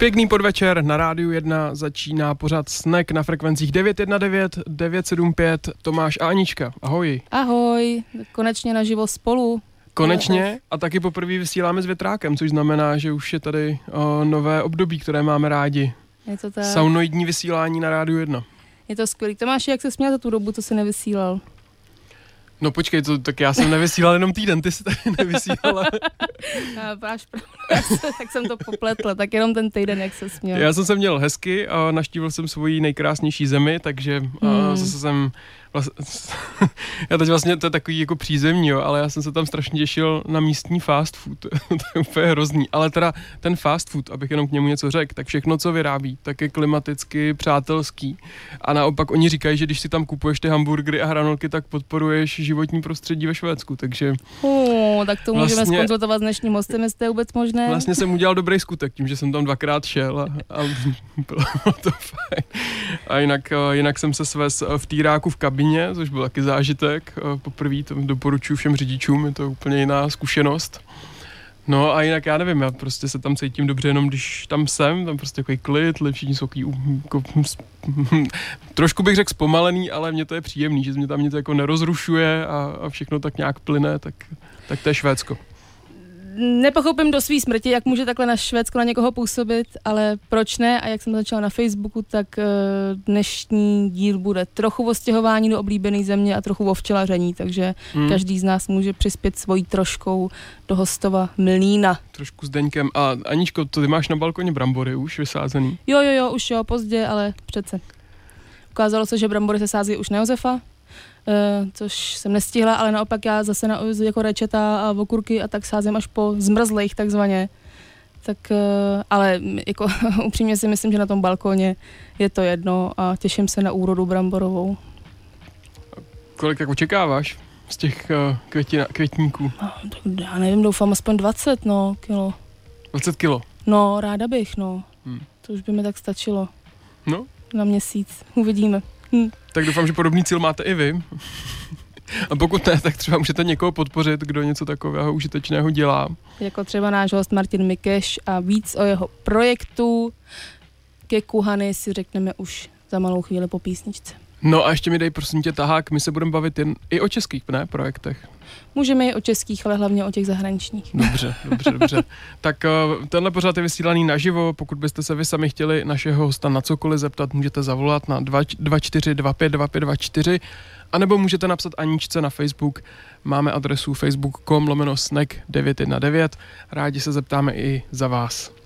Pěkný podvečer, na rádiu 1 začíná pořád Snack na frekvencích 919, 975, Tomáš a Anička. Ahoj. Ahoj, konečně naživo spolu. Konečně a taky poprvé vysíláme s větrákem, což znamená, že už je tady o, nové období, které máme rádi. Je to tak. Saunoidní vysílání na rádiu 1. Je to skvělý. Tomáš, jak se směl za tu dobu, co jsi nevysílal? No počkej, to, tak já jsem nevysílal jenom týden, ty jsi tady nevysílala. Máš tak jsem to popletla, tak jenom ten týden, jak se směl. Já jsem se měl hezky a naštívil jsem svoji nejkrásnější zemi, takže hmm. zase jsem Vlastně, já teď vlastně, to je takový jako přízemní, jo, ale já jsem se tam strašně těšil na místní fast food, to je úplně hrozný, ale teda ten fast food, abych jenom k němu něco řekl, tak všechno, co vyrábí, tak je klimaticky přátelský a naopak oni říkají, že když si tam kupuješ ty hamburgery a hranolky, tak podporuješ životní prostředí ve Švédsku, takže... Oh, tak to můžeme vlastně, skonzultovat s dnešním hostem, jestli je vůbec možné. Vlastně jsem udělal dobrý skutek tím, že jsem tam dvakrát šel a, a bylo to fajn. A jinak, jinak jsem se svez v týráku v kabině kabině, což byl taky zážitek. Poprvé to doporučuji všem řidičům, je to úplně jiná zkušenost. No a jinak já nevím, já prostě se tam cítím dobře jenom když tam jsem, tam prostě takový klid, všichni jsou jako, trošku bych řekl zpomalený, ale mně to je příjemný, že mě tam něco jako nerozrušuje a, a všechno tak nějak plyne, tak, tak to je Švédsko nepochopím do své smrti, jak může takhle na Švédsko na někoho působit, ale proč ne? A jak jsem začala na Facebooku, tak eh, dnešní díl bude trochu o stěhování do oblíbené země a trochu o včelaření, takže hmm. každý z nás může přispět svojí troškou do hostova Mlína. Trošku s Deňkem. A Aničko, to ty máš na balkoně brambory už vysázený? Jo, jo, jo, už jo, pozdě, ale přece. Ukázalo se, že brambory se sází už na Josefa, což jsem nestihla, ale naopak já zase na, jako rečeta a okurky a tak sázím až po zmrzlých takzvaně. Tak, uh, ale jako upřímně si myslím, že na tom balkoně je to jedno a těším se na úrodu bramborovou. Kolik jak očekáváš z těch uh, květina, květníků? No, já nevím, doufám aspoň 20 no, kilo. 20 kilo? No, ráda bych, no. Hmm. To už by mi tak stačilo. No? Na měsíc, uvidíme. Hm. Tak doufám, že podobný cíl máte i vy. A pokud ne, tak třeba můžete někoho podpořit, kdo něco takového užitečného dělá. Jako třeba náš host Martin Mikeš a víc o jeho projektu ke Kuhany si řekneme už za malou chvíli po písničce. No a ještě mi dej prosím tě tahák, my se budeme bavit jen i o českých ne, projektech. Můžeme i o českých, ale hlavně o těch zahraničních. Dobře, dobře, dobře. Tak uh, tenhle pořád je vysílaný naživo, pokud byste se vy sami chtěli našeho hosta na cokoliv zeptat, můžete zavolat na 24252524 a nebo můžete napsat Aničce na Facebook. Máme adresu facebook.com lomeno snack 919. Rádi se zeptáme i za vás.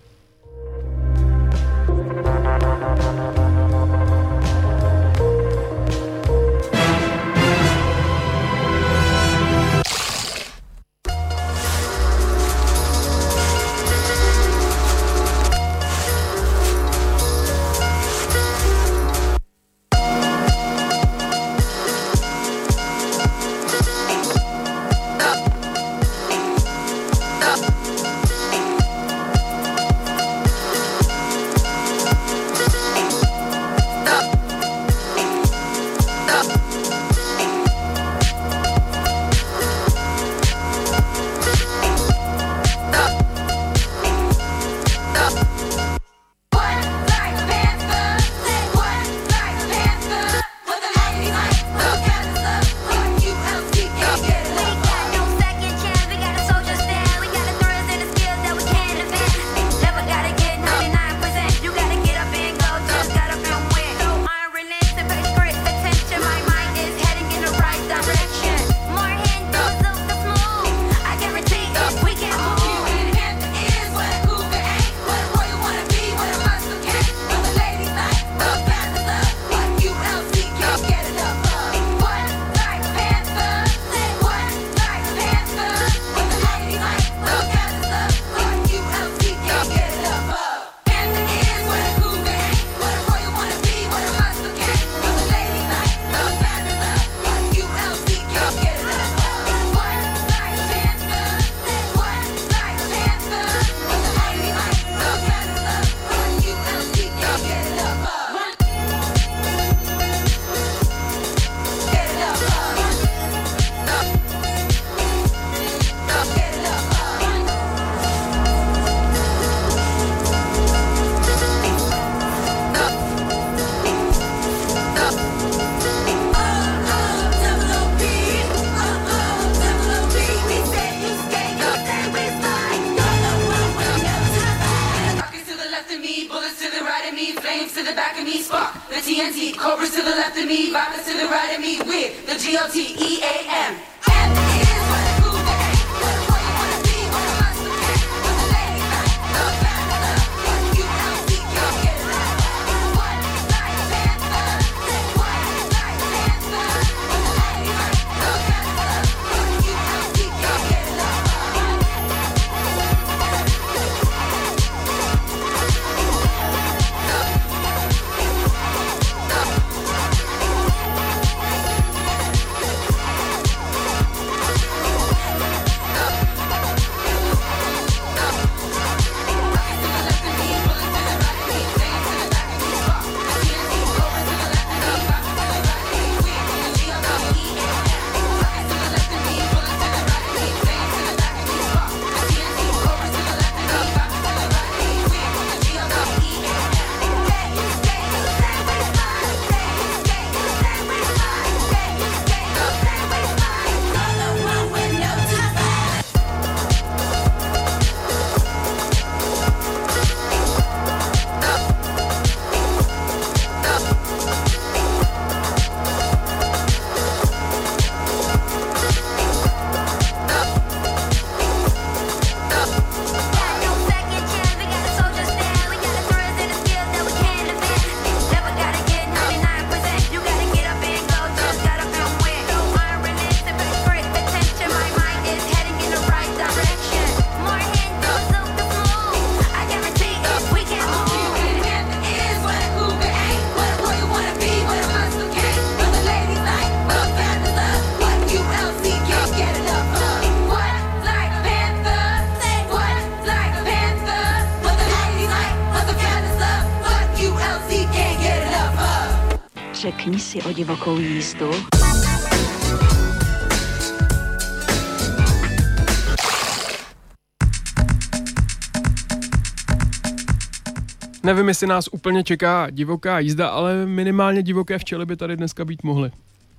Nevím, jestli nás úplně čeká divoká jízda, ale minimálně divoké včely by tady dneska být mohly.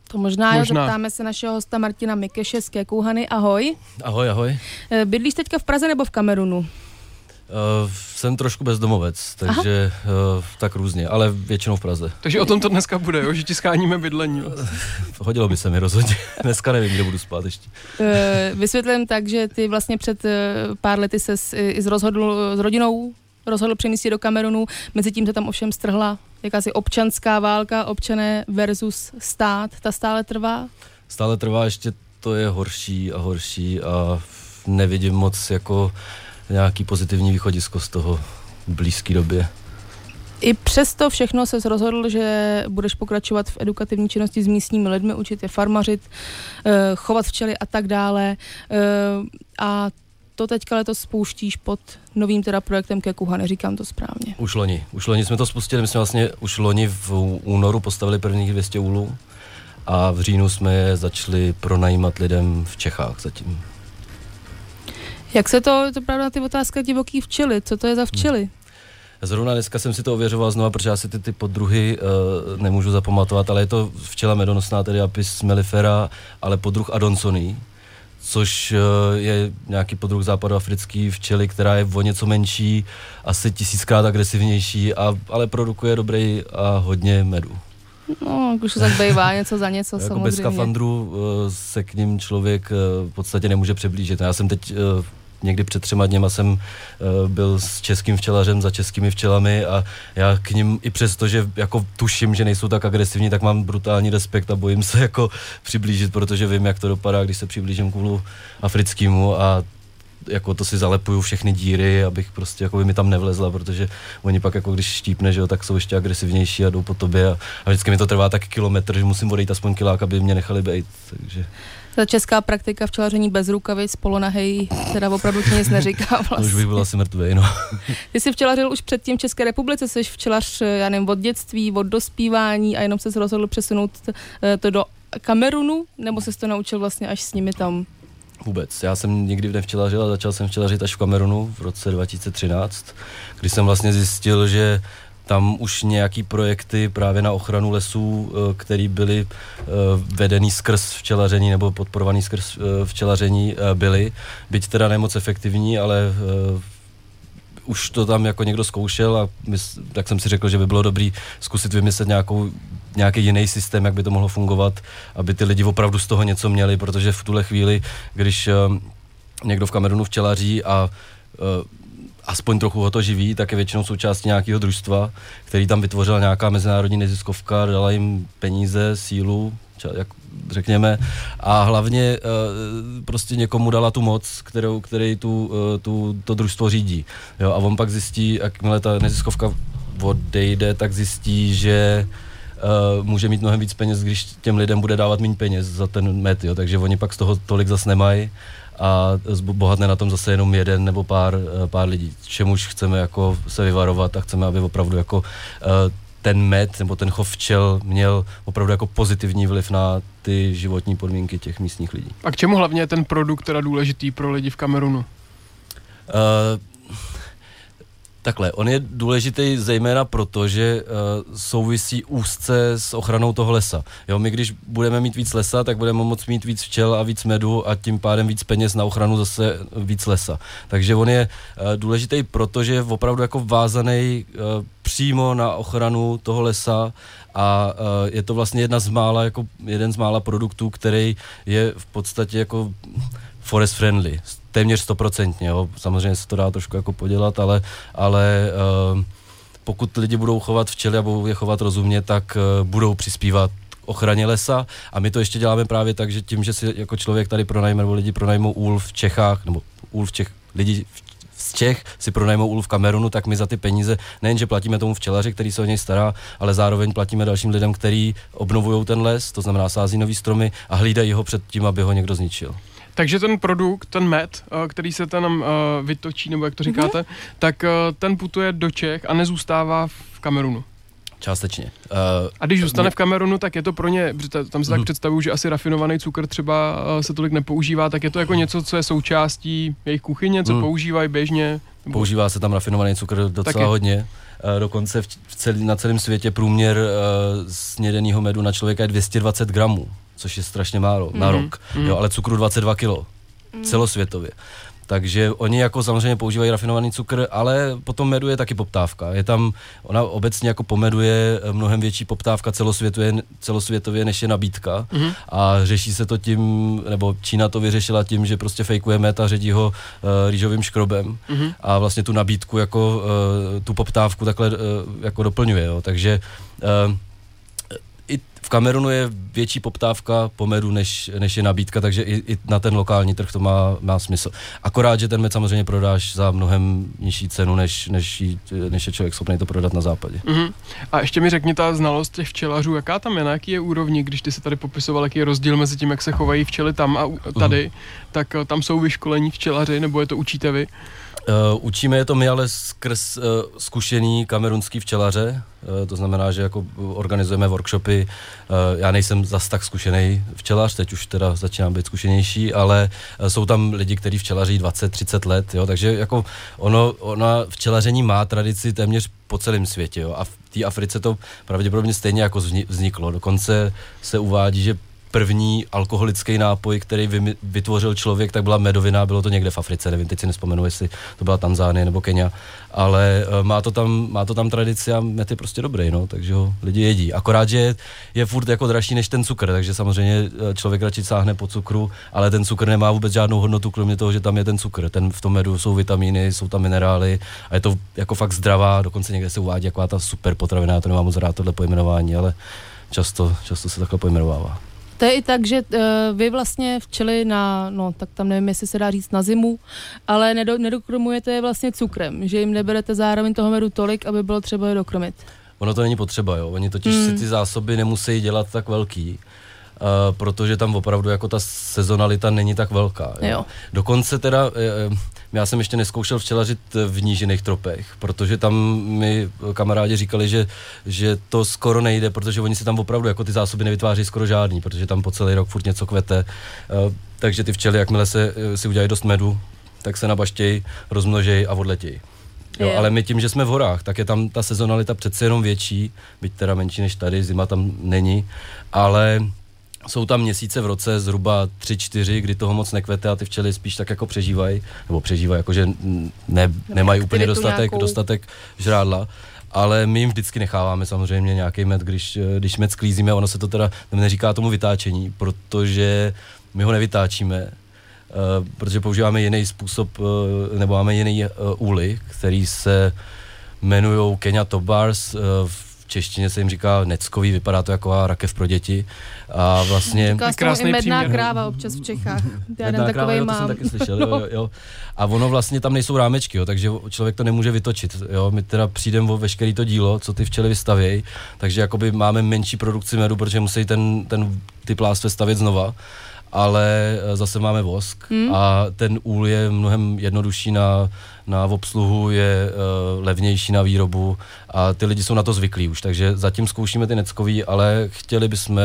To možná, možná. Zeptáme se našeho hosta Martina Mikeše z Kekouhany. Ahoj. Ahoj, ahoj. Eh, Bydlíš teďka v Praze nebo v Kamerunu? Uh, jsem trošku bezdomovec, takže uh, tak různě, ale většinou v Praze. Takže o tom to dneska bude, jo? že ti scháníme bydlení. Hodilo by se mi rozhodně. Dneska nevím, kde budu spát ještě. Eh, Vysvětlím tak, že ty vlastně před eh, pár lety se i rozhodl, s rodinou rozhodl přemístit do Kamerunu. Mezitím se tam ovšem strhla jakási občanská válka, občané versus stát. Ta stále trvá? Stále trvá ještě, to je horší a horší a nevidím moc jako nějaký pozitivní východisko z toho v blízké době. I přesto všechno se rozhodl, že budeš pokračovat v edukativní činnosti s místními lidmi, učit je farmařit, eh, chovat včely a tak dále. Eh, A to teďka letos spouštíš pod novým teda projektem Kekuha, neříkám to správně. Už loni. Už loni jsme to spustili, my jsme vlastně už loni v únoru postavili prvních 200 úlů a v říjnu jsme je začali pronajímat lidem v Čechách zatím. Jak se to, to pravda, ty otázka divoký včely, co to je za včely? Zrovna dneska jsem si to ověřoval znova, protože já si ty, ty poddruhy uh, nemůžu zapamatovat, ale je to včela medonosná, tedy Apis mellifera, ale poddruh Adonsoný, což uh, je nějaký poddruh západoafrický včely, která je o něco menší, asi tisíckrát agresivnější, a, ale produkuje dobrý a hodně medu. No, už se tak bývá něco za něco jako bez skafandru uh, se k ním člověk uh, v podstatě nemůže přiblížit. Já jsem teď někdy před třema dněma jsem uh, byl s českým včelařem za českými včelami a já k ním i přesto, že jako tuším, že nejsou tak agresivní, tak mám brutální respekt a bojím se jako přiblížit, protože vím, jak to dopadá, když se přiblížím k africkému a jako to si zalepuju všechny díry, abych prostě jako by mi tam nevlezla, protože oni pak jako když štípne, že jo, tak jsou ještě agresivnější a jdou po tobě a, a vždycky mi to trvá tak kilometr, že musím odejít aspoň kilák, aby mě nechali být, takže Ta česká praktika včelaření bez rukavic, polonahej, teda opravdu ti nic neříká to už vlastně. bych byl asi mrtvý, no. Ty jsi včelařil už předtím v České republice, jsi včelař, já nevím, od dětství, od dospívání a jenom se rozhodl přesunout eh, to do Kamerunu, nebo jsi to naučil vlastně až s nimi tam? Vůbec. Já jsem nikdy nevčelařil a začal jsem včelařit až v Kamerunu v roce 2013, kdy jsem vlastně zjistil, že tam už nějaký projekty právě na ochranu lesů, eh, který byly eh, vedený skrz včelaření nebo podporovaný skrz eh, včelaření, byly. Byť teda nemoc efektivní, ale už to tam jako někdo zkoušel a mys, tak jsem si řekl, že by bylo dobrý zkusit vymyslet nějakou, nějaký jiný systém, jak by to mohlo fungovat, aby ty lidi opravdu z toho něco měli, protože v tuhle chvíli, když uh, někdo v Kamerunu včelaří a uh, aspoň trochu ho to živí, tak je většinou součástí nějakého družstva, který tam vytvořila nějaká mezinárodní neziskovka, dala jim peníze, sílu, ča, jak řekněme, a hlavně uh, prostě někomu dala tu moc, kterou, který tu, uh, tu, to družstvo řídí. Jo, a on pak zjistí, jakmile ta neziskovka odejde, tak zjistí, že uh, může mít mnohem víc peněz, když těm lidem bude dávat méně peněz za ten met, jo, takže oni pak z toho tolik zas nemají a bohatne na tom zase jenom jeden nebo pár, eh, pár lidí, čemuž chceme jako se vyvarovat a chceme, aby opravdu jako eh, ten med nebo ten chov včel měl opravdu jako pozitivní vliv na ty životní podmínky těch místních lidí. A k čemu hlavně je ten produkt teda důležitý pro lidi v Kamerunu? Uh, takhle, on je důležitý zejména proto, že uh, souvisí úzce s ochranou toho lesa. Jo, my když budeme mít víc lesa, tak budeme moct mít víc včel a víc medu a tím pádem víc peněz na ochranu zase víc lesa. Takže on je uh, důležitý proto, že je opravdu jako vázaný uh, přímo na ochranu toho lesa a uh, je to vlastně jedna z mála, jako jeden z mála produktů, který je v podstatě jako forest friendly, téměř stoprocentně, samozřejmě se to dá trošku jako podělat, ale, ale uh, pokud lidi budou chovat včely a budou je chovat rozumně, tak uh, budou přispívat ochraně lesa. A my to ještě děláme právě tak, že tím, že si jako člověk tady pronajme, nebo lidi pronajmou úl v Čechách, nebo úl v Čech, lidi v z Čech si pronajmou úl v Kamerunu, tak my za ty peníze nejenže platíme tomu včelaři, který se o něj stará, ale zároveň platíme dalším lidem, který obnovují ten les, to znamená sází nový stromy a hlídají ho před tím, aby ho někdo zničil. Takže ten produkt, ten med, eh, který se tam uh, vytočí, nebo jak to říkáte, mm-hmm. tak uh, ten putuje do Čech a nezůstává v Kamerunu. Částečně. Uh, A když zůstane v Kamerunu, tak je to pro ně, protože tam se tak Mhm. představuju, že asi rafinovaný cukr třeba uh, se tolik nepoužívá, tak je to jako něco, co je součástí jejich kuchyně, co Mhm. používají běžně. nebo- Používá se tam rafinovaný cukr docela Taky. Hodně. Eh, Dokonce v v celý, na celém světě průměr uh, snědeného medu na člověka je 220 gramů, což je strašně málo mm-hmm. na Mhm. rok. Mm-hmm. Jo, ale cukru 22 kilo celosvětově. Takže oni jako samozřejmě používají rafinovaný cukr, ale potom medu je taky poptávka. Je tam, ona obecně jako po medu je eh, mnohem větší poptávka celosvětově, celosvětově než je nabídka. Mhm. A řeší se to tím, nebo Čína to vyřešila tím, že prostě fejkuje med a ředí ho uh, rýžovým škrobem Mhm. a vlastně tu nabídku jako uh, tu poptávku takhle uh, jako doplňuje, jo. takže uh, v Kamerunu je větší poptávka po medu, než, než je nabídka, takže i, i na ten lokální trh to má, má smysl. Akorát, že ten med samozřejmě prodáš za mnohem nižší cenu, než, než, než je člověk schopný to prodat na západě. Mhm. A ještě mi řekni ta znalost těch včelařů, jaká tam je, na jaký je úrovni, když ty se tady popisoval, jaký je rozdíl mezi tím, jak se chovají včely tam a u- tady, tak eh, tam jsou vyškolení včelaři, nebo je to učíte vy? Uh, učíme je to my ale skrz uh, zkušený kamerunský včelaře, uh, to znamená, že jako organizujeme workshopy. Uh, já nejsem zas tak zkušený včelař, teď už teda začínám být zkušenější, ale uh, jsou tam lidi, kteří včelaří 20-30 let, jo, takže jako ono, ona včelaření má tradici téměř po celém světě, jo, a v té Africe to pravděpodobně stejně jako vzni- vzniklo. Dokonce se uvádí, že první alkoholický nápoj, který vytvořil člověk, tak byla medovina, bylo to někde v Africe, nevím, teď si nespomenu, jestli to byla Tanzánie nebo Kenia, ale eh, má to tam, má to tam tradici a med je prostě dobrý, no, takže ho lidi jedí. Akorát, že je, je furt jako dražší než ten cukr, takže samozřejmě eh, člověk radši sáhne po cukru, ale ten cukr nemá vůbec žádnou hodnotu, kromě toho, že tam je ten cukr. Ten v tom medu jsou vitamíny, jsou tam minerály a je to jako fakt zdravá, dokonce někde se uvádí jako ta super potravina, já to nemám moc rád tohle pojmenování, ale často, často se takhle pojmenovává. To je i tak, že uh, vy vlastně včely na, no tak tam nevím, jestli se dá říct na zimu, ale nedo, nedokrmujete je vlastně cukrem, že jim neberete zároveň toho medu tolik, aby bylo třeba je dokrmit. Ono to není potřeba, jo. Oni totiž Mm. si ty zásoby nemusí dělat tak velký, uh, protože tam opravdu jako ta sezonalita není tak velká. Jo. Jo. Dokonce teda, uh, já jsem ještě neskoušel včelařit v nížiných tropech, protože tam mi kamarádi říkali, že, že to skoro nejde, protože oni si tam opravdu jako ty zásoby nevytváří skoro žádný, protože tam po celý rok furt něco kvete. Uh, takže ty včely, jakmile se, eh, si udělají dost medu, tak se nabaštějí, rozmnožejí a odletějí. Jo. ale my tím, že jsme v horách, tak je tam ta sezonalita přece jenom větší, byť teda menší než tady, zima tam není, ale jsou tam měsíce v roce, zhruba tři, čtyři, kdy toho moc nekvete a ty včely spíš tak jako přežívají, nebo přežívají, jakože ne, nemají úplně dostatek, nějakou. dostatek žrádla. Ale my jim vždycky necháváme samozřejmě nějaký med, když, eh, když med sklízíme, ono se to teda neříká tomu vytáčení, protože my ho nevytáčíme, eh, protože používáme jiný způsob, eh, nebo máme jiný eh, úly, který se jmenují Kenya Top Bars, v češtině se jim říká neckový, vypadá to jako rakev pro děti. A vlastně... Říká se i medná příměr. kráva občas v Čechách. Já Medná kráva, takový jo, to jsem mám. taky slyšel, jo, jo. A ono vlastně tam nejsou rámečky, jo, takže člověk to nemůže vytočit. Jo. My teda přijdeme o veškeré to dílo, co ty včely vystavějí, takže jakoby máme menší produkci medu, protože musí ten, ten, ty plástve stavět znova ale eh, zase máme vosk hmm. a ten úl je mnohem jednodušší na, na obsluhu, je uh, levnější na výrobu a ty lidi jsou na to zvyklí už, takže zatím zkoušíme ty neckový, ale chtěli bychom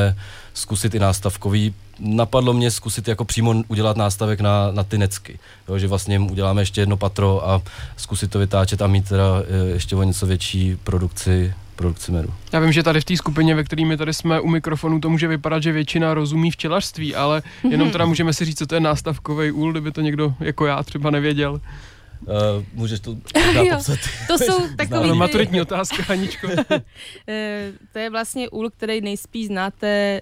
zkusit i nástavkový. Napadlo mě zkusit jako přímo udělat nástavek na, na ty necky, jo, že vlastně jim uděláme ještě jedno patro a zkusit to vytáčet a mít teda eh, ještě o něco větší produkci, produkci medu. Já vím, že tady v té skupině, ve kterými tady jsme u mikrofonu, to může vypadat, že většina rozumí včelařství, ale jenom teda můžeme si říct, co to je nástavkový úl, kdyby to někdo jako já třeba nevěděl. Uh, můžeš to Jo. popsat? To jsou takový Ano, ty- maturitní otázka, Haničko. Eh, to je vlastně úl, který nejspíš znáte, eh,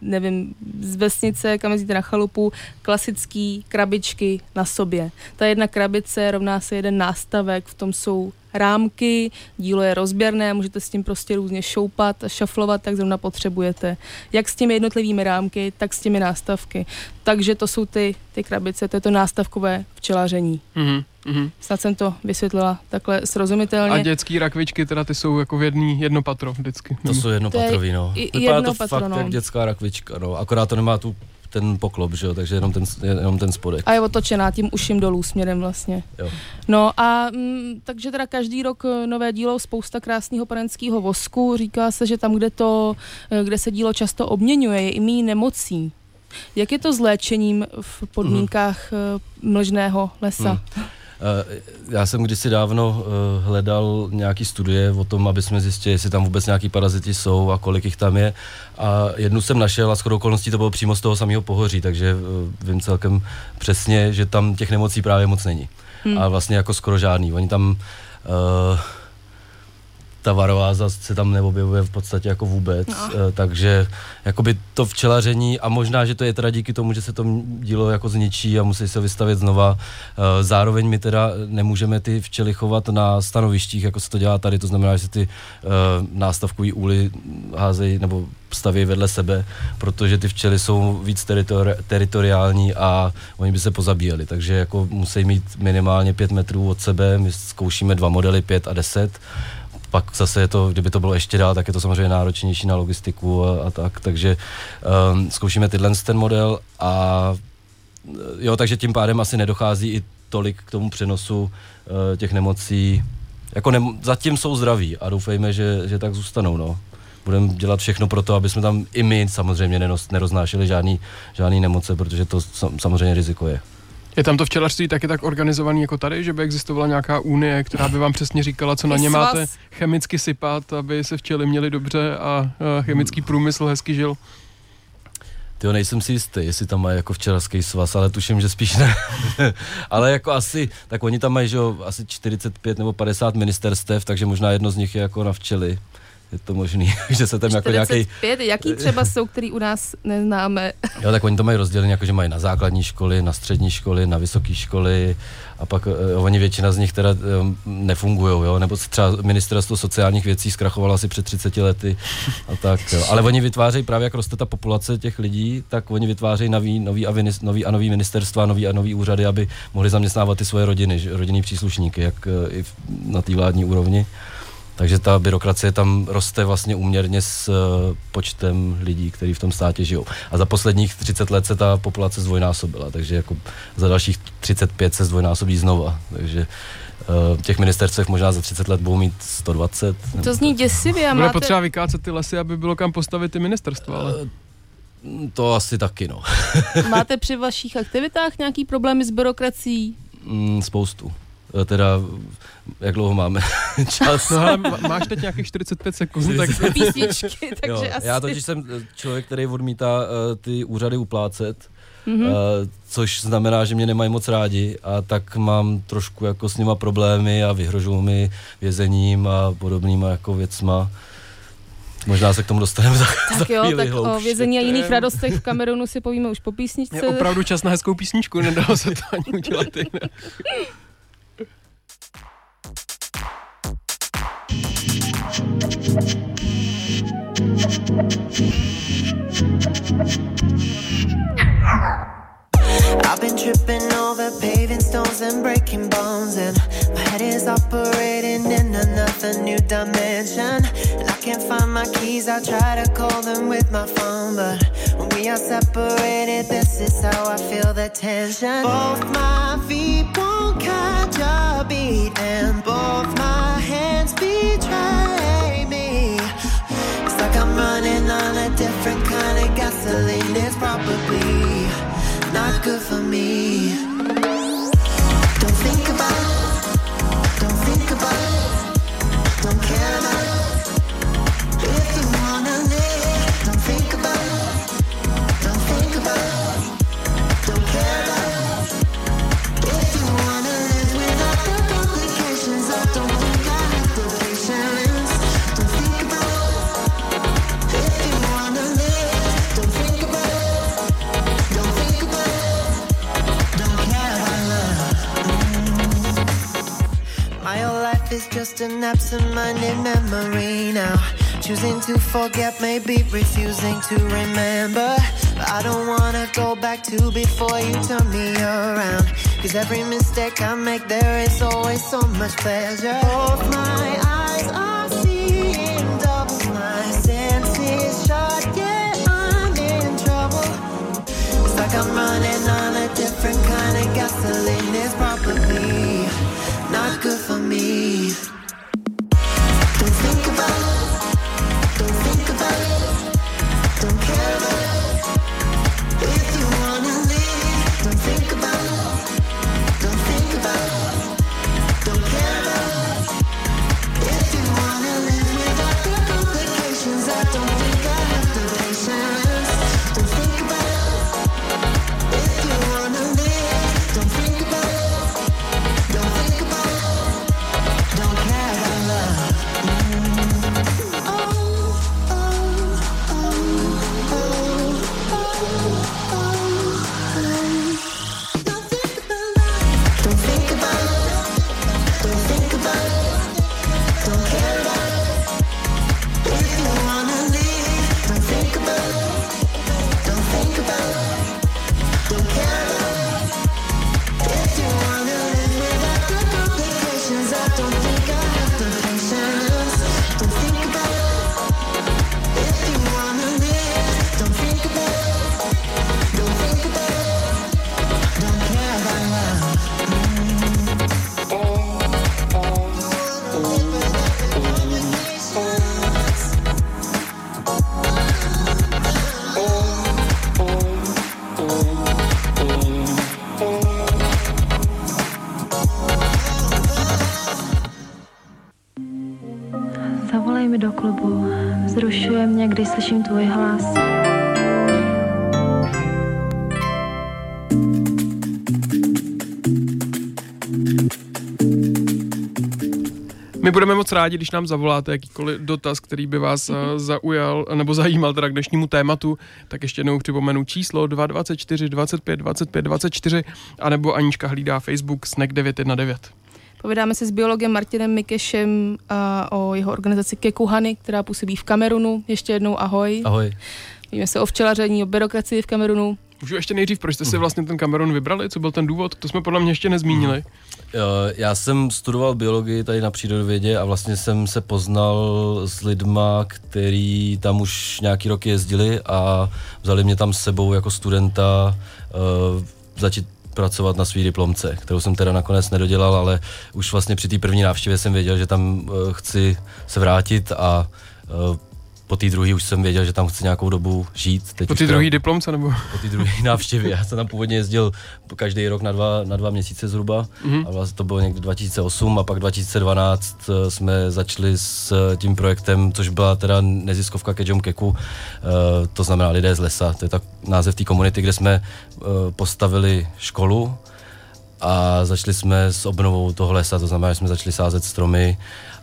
nevím, z vesnice, kam jezdíte na chalupu, klasický krabičky na sobě. Ta jedna krabice rovná se jeden nástavek, v tom jsou rámky, dílo je rozběrné, můžete s tím prostě různě šoupat a šaflovat, tak zrovna potřebujete. Jak s těmi jednotlivými rámky, tak s těmi nástavky. Takže to jsou ty, ty krabice, to je to nástavkové včelaření. Mhm, mhm. Snad jsem to vysvětlila takhle srozumitelně. A dětský rakvičky, teda ty jsou jako v jedný, jedno patro vždycky. To jsou jednopatrový, no. Vypadá jedno to patro, fakt no. jak dětská rakvička, no. Akorát to nemá tu ten poklop, že jo, takže jenom ten, jenom ten spodek. A je otočená tím uším dolů směrem vlastně. Jo. No a mm, takže teda každý rok eh, nové dílo, spousta krásného panenského vosku. Říká se, že tam, kde, to, eh, kde se dílo často obměňuje, je i méně nemocí. Jak je to s léčením v podmínkách mm. mlžného lesa? Hmm. Eh, Já jsem kdysi dávno eh, hledal nějaký studie o tom, aby jsme zjistili, jestli tam vůbec nějaký parazity jsou a kolik jich tam je. A jednu jsem našel a shodou okolností to bylo přímo z toho samého pohoří, takže eh, vím celkem přesně, že tam těch nemocí právě moc není. Hmm. A vlastně jako skoro žádný. Oni tam uh, ta varováza se tam neobjevuje v podstatě jako vůbec, no. takže jakoby to včelaření a možná, že to je teda díky tomu, že se to dílo jako zničí a musí se vystavět znova. Eh, Zároveň my teda nemůžeme ty včely chovat na stanovištích, jako se to dělá tady, to znamená, že ty uh, nástavkový úly házejí nebo staví vedle sebe, protože ty včely jsou víc teritori- teritoriální a oni by se pozabíjeli, takže jako musí mít minimálně 5 metrů od sebe, my zkoušíme dva modely, 5 a 10, pak zase je to, kdyby to bylo ještě dál, tak je to samozřejmě náročnější na logistiku a, a tak, takže um, zkoušíme tyhle ten model a jo, takže tím pádem asi nedochází i tolik k tomu přenosu uh, těch nemocí. Jako ne, zatím jsou zdraví a doufejme, že, že tak zůstanou, no. Budeme dělat všechno pro to, aby jsme tam i my samozřejmě neroznášeli žádný, žádný nemoce, protože to sam, samozřejmě riziko je. Je tam to včelařství taky tak organizovaný jako tady, že by existovala nějaká unie, která by vám přesně říkala, co na ně máte chemicky sypat, aby se včely měli dobře a chemický průmysl hezky žil. Ty nejsem si jistý, jestli tam mají jako včelařský svaz, ale tuším, že spíš ne. ale jako asi, tak oni tam mají, že jo, asi 45 nebo 50 ministerstev, takže možná jedno z nich je jako na včely. Je to možný, že se tam jako nějaký 45, jaký třeba jsou, který u nás neznáme? Jo, tak oni to mají rozdělené, jako že mají na základní školy, na střední školy, na vysoké školy a pak uh, oni většina z nich teda um, nefungují, jo, nebo třeba ministerstvo sociálních věcí zkrachovalo asi před 30 lety a tak, jo. Ale oni vytvářejí právě, jak roste ta populace těch lidí, tak oni vytvářejí nový, nový, a, vinis, nový a nový ministerstva, nový a nový úřady, aby mohli zaměstnávat ty svoje rodiny, rodinný příslušníky, jak uh, i na té vládní úrovni. Takže ta byrokracie tam roste vlastně úměrně s eh, počtem lidí, kteří v tom státě žijou. A za posledních 30 let se ta populace zdvojnásobila, takže jako za dalších 35 se zdvojnásobí znova. Takže eh, těch ministerstvech možná za 30 let budou mít 120. nebo To zní děsivě a Bude máte, potřeba vykácet ty lesy, aby bylo kam postavit ty ministerstva, ale To asi taky, no. máte při vašich aktivitách nějaký problémy s byrokracií? Mm, spoustu. Eh, teda jak dlouho máme čas. No ale má- máš teď nějakých 45 sekund, tak Písničky, takže jo, asi... Já totiž jsem eh, člověk, který odmítá uh, ty úřady uplácet, Mhm. mm-hmm. uh, což znamená, že mě nemají moc rádi a tak mám trošku jako s nima problémy a vyhrožují mi vězením a podobnýma jako věcma. Možná se k tomu dostaneme za, za Tak jo, chvíli tak o hloubš. vězení a jiných radostech v Kamerunu si povíme už po písničce. je opravdu čas na hezkou písničku, nedalo se to ani udělat jinak. I've been tripping over paving stones and breaking bones, and my head is operating in another new dimension. And I can't find my keys, I try to call them with my phone, but when we are separated, this is how I feel the tension. Both my feet an absent-minded memory now. Choosing to forget, maybe refusing to remember. But I don't wanna go back to before you turn me around. Cause every mistake I make, there is always so much pleasure. Both my eyes are seeing double. My senses shut, yeah, I'm in trouble. It's like I'm running on a different kind of gasoline. It's probably moc rádi, když nám zavoláte jakýkoliv dotaz, který by vás eh, zaujal nebo zajímal teda k dnešnímu tématu, tak ještě jednou připomenu číslo 224 25 25 24 anebo Anička hlídá Facebook Snack 919. Povídáme si s biologem Martinem Mikešem a o jeho organizaci Kekuhany, která působí v Kamerunu. Ještě jednou ahoj. Ahoj. Víme se o včelaření, o byrokracii v Kamerunu. Můžu ještě nejdřív, proč jste si vlastně ten Cameron vybrali? Co byl ten důvod? To jsme podle mě ještě nezmínili. Jo, Já jsem studoval biologii tady na přírodovědě a vlastně jsem se poznal s lidma, který tam už nějaký roky jezdili a vzali mě tam s sebou jako studenta uh, začít pracovat na svý diplomce, kterou jsem teda nakonec nedodělal, ale už vlastně při té první návštěvě jsem věděl, že tam uh, chci se vrátit a po té druhé už jsem věděl, že tam chci nějakou dobu žít. Teď Po teda- druhý diplomce nebo? po té druhé návštěvě. Já jsem tam původně jezdil každý rok na dva, na dva měsíce zhruba. Mm-hmm. A vlastně to bylo někdy 2008 a pak 2012 eh, jsme začali s eh, tím projektem, což byla teda neziskovka Kejom Keku, eh, to znamená lidé z lesa. To je tak název té komunity, kde jsme postavili školu a začali jsme s obnovou toho lesa, to znamená, že jsme začali sázet stromy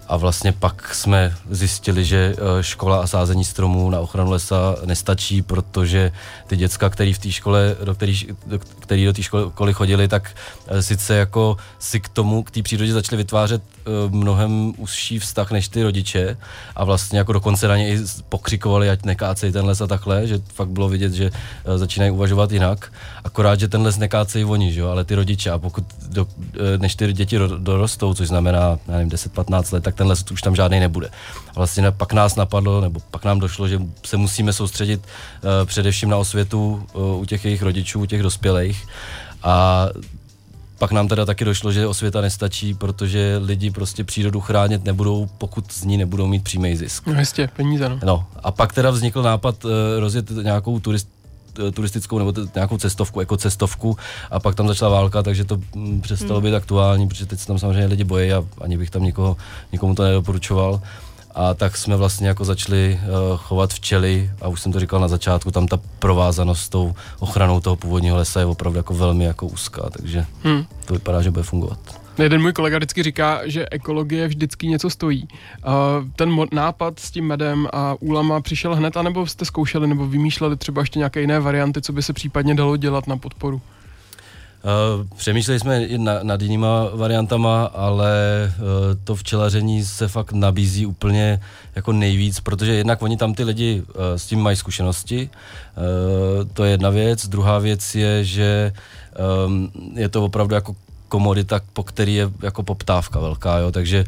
a vlastně pak jsme zjistili, že eh, škola a sázení stromů na ochranu lesa nestačí, protože ty děcka, který v té škole, do který, do, který do té školy chodili, tak eh, sice jako si k tomu, k té přírodě začali vytvářet mnohem užší vztah než ty rodiče a vlastně jako dokonce na ně i pokřikovali, ať nekácej ten les a takhle, že fakt bylo vidět, že eh, začínají uvažovat jinak. Akorát, že ten les nekácejí oni, že jo, ale ty rodiče a pokud do, eh, než ty děti ro- dorostou, což znamená, já nevím, 10-15 let, tak ten les už tam žádný nebude. A vlastně pak nás napadlo, nebo pak nám došlo, že se musíme soustředit uh, především na osvětu uh, u těch jejich rodičů, u těch dospělých. A pak nám teda taky došlo, že osvěta nestačí, protože lidi prostě přírodu chránit nebudou, pokud z ní nebudou mít přímý zisk. No jistě, peníze, no. No a pak teda vznikl nápad uh, rozjet nějakou turist, eh, turistickou nebo t- nějakou cestovku, ekocestovku a pak tam začala válka, takže to mm, přestalo být aktuální, protože teď se tam samozřejmě lidi bojí a ani bych tam nikoho, nikomu to nedoporučoval. A tak jsme vlastně jako začali uh, chovat včely a už jsem to říkal na začátku, tam ta provázanost s tou ochranou toho původního lesa je opravdu jako velmi jako úzká, takže Hmm. to vypadá, že bude fungovat. Jeden můj kolega vždycky říká, že ekologie vždycky něco stojí. Uh, ten mo- nápad s tím medem a úlama přišel hned, anebo jste zkoušeli nebo vymýšleli třeba ještě nějaké jiné varianty, co by se případně dalo dělat na podporu? Uh, přemýšleli jsme na, nad jinýma variantama, ale uh, to včelaření se fakt nabízí úplně jako nejvíc, protože jednak oni tam ty lidi uh, s tím mají zkušenosti, to je jedna věc. Druhá věc je, že um, je to opravdu jako komodita, po který je jako poptávka velká, jo, takže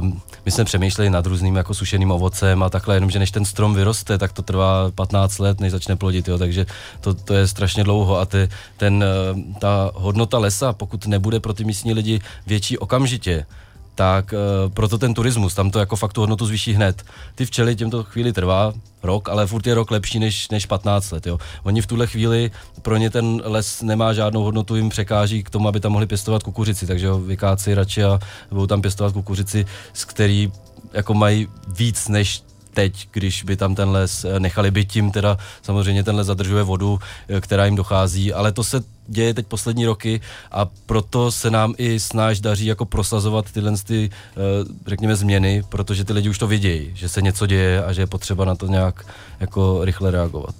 um, my jsme přemýšleli nad různým jako sušeným ovocem a takhle, jenomže než ten strom vyroste, tak to trvá 15 let, než začne plodit, jo, takže to, to je strašně dlouho a ty, ten, eh, ta hodnota lesa, pokud nebude pro ty místní lidi větší okamžitě, tak uh, proto ten turismus, tam to jako fakt tu hodnotu zvýší hned. Ty včely, těm to chvíli trvá, rok, ale furt je rok lepší než, než 15 let. Jo. Oni v tuhle chvíli, pro ně ten les nemá žádnou hodnotu, jim překáží k tomu, aby tam mohli pěstovat kukuřici, takže ho vykácí radši a budou tam pěstovat kukuřici, z který jako mají víc než teď, když by tam ten les eh, nechali být tím, teda samozřejmě ten les zadržuje vodu, eh, která jim dochází, ale to se děje teď poslední roky a proto se nám i snáš daří jako prosazovat tyhle ty, eh, řekněme, změny, protože ty lidi už to vidějí, že se něco děje a že je potřeba na to nějak jako rychle reagovat.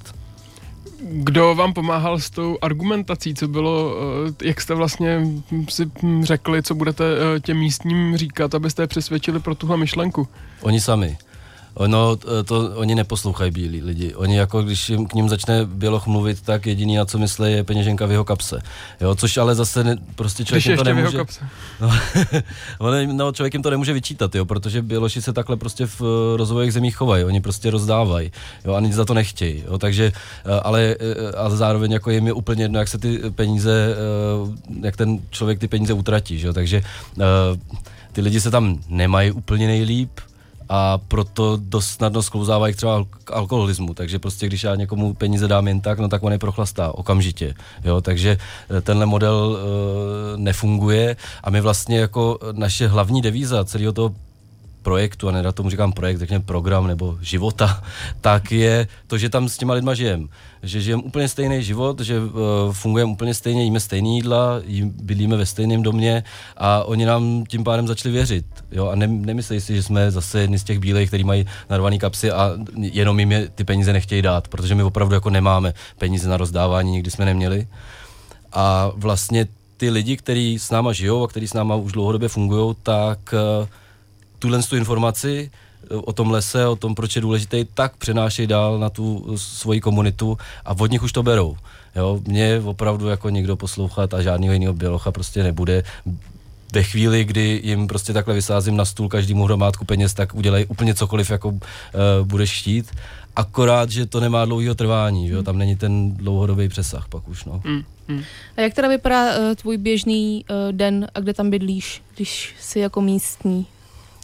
Kdo vám pomáhal s tou argumentací, co bylo, jak jste vlastně si hm, řekli, co budete těm místním říkat, abyste je přesvědčili pro tuhle myšlenku? Oni sami. Ono, to, to, oni neposlouchají bílí lidi. Oni jako, když jim, k ním začne běloch mluvit, tak jediný, na co myslí, je peněženka v jeho kapse. Jo, což ale zase ne, prostě člověk Když jim to ještě v jeho nemůže... kapse. No, no, člověk jim to nemůže vyčítat, jo, protože běloši se takhle prostě v eh, rozvojových zemích chovají, oni prostě rozdávají, jo, a nic za to nechtějí, jo, takže, eh, ale, eh, ale zároveň jako jim je úplně jedno, jak se ty peníze, eh, jak ten člověk ty peníze utratí, že jo, takže eh, ty lidi se tam nemají úplně nejlíp, a proto dost snadno sklouzávají třeba k alkoholismu, takže prostě když já někomu peníze dám jen tak, no tak on je prochlastá okamžitě, jo, takže eh, tenhle model e, nefunguje. A my vlastně jako naše hlavní devíza celého toho projektu, a nerad tomu říkám projekt, řekněme program nebo života, tak je to, že tam s těma lidma žijem. Že žijeme úplně stejný život, že uh, fungujeme úplně stejně, jíme stejné jídla, jí, bydlíme ve stejném domě a oni nám tím pádem začali věřit. Jo? A ne, nemyslej si, že jsme zase jedni z těch bílejch, který mají narvaný kapsy a jenom jim je ty peníze nechtějí dát, protože my opravdu jako nemáme peníze na rozdávání, nikdy jsme neměli. A vlastně ty lidi, kteří s náma žijou a kteří s náma už dlouhodobě fungují, tak uh, tuhle tu informaci eh, o tom lese, o tom, proč je důležitý, tak přenášejí dál na tu eh, svoji komunitu a od nich už to berou. Jo, mě opravdu jako nikdo poslouchat a žádného jiného bělocha prostě nebude. Ve chvíli, kdy jim prostě takhle vysázím na stůl každému hromádku peněz, tak udělají úplně cokoliv, jako uh, budeš chtít. Akorát, že to nemá dlouhého trvání, že jo? tam není ten dlouhodobý přesah pak už. No. Mm, mm. A jak teda vypadá uh, tvůj běžný uh, den a kde tam bydlíš, když jsi jako místní?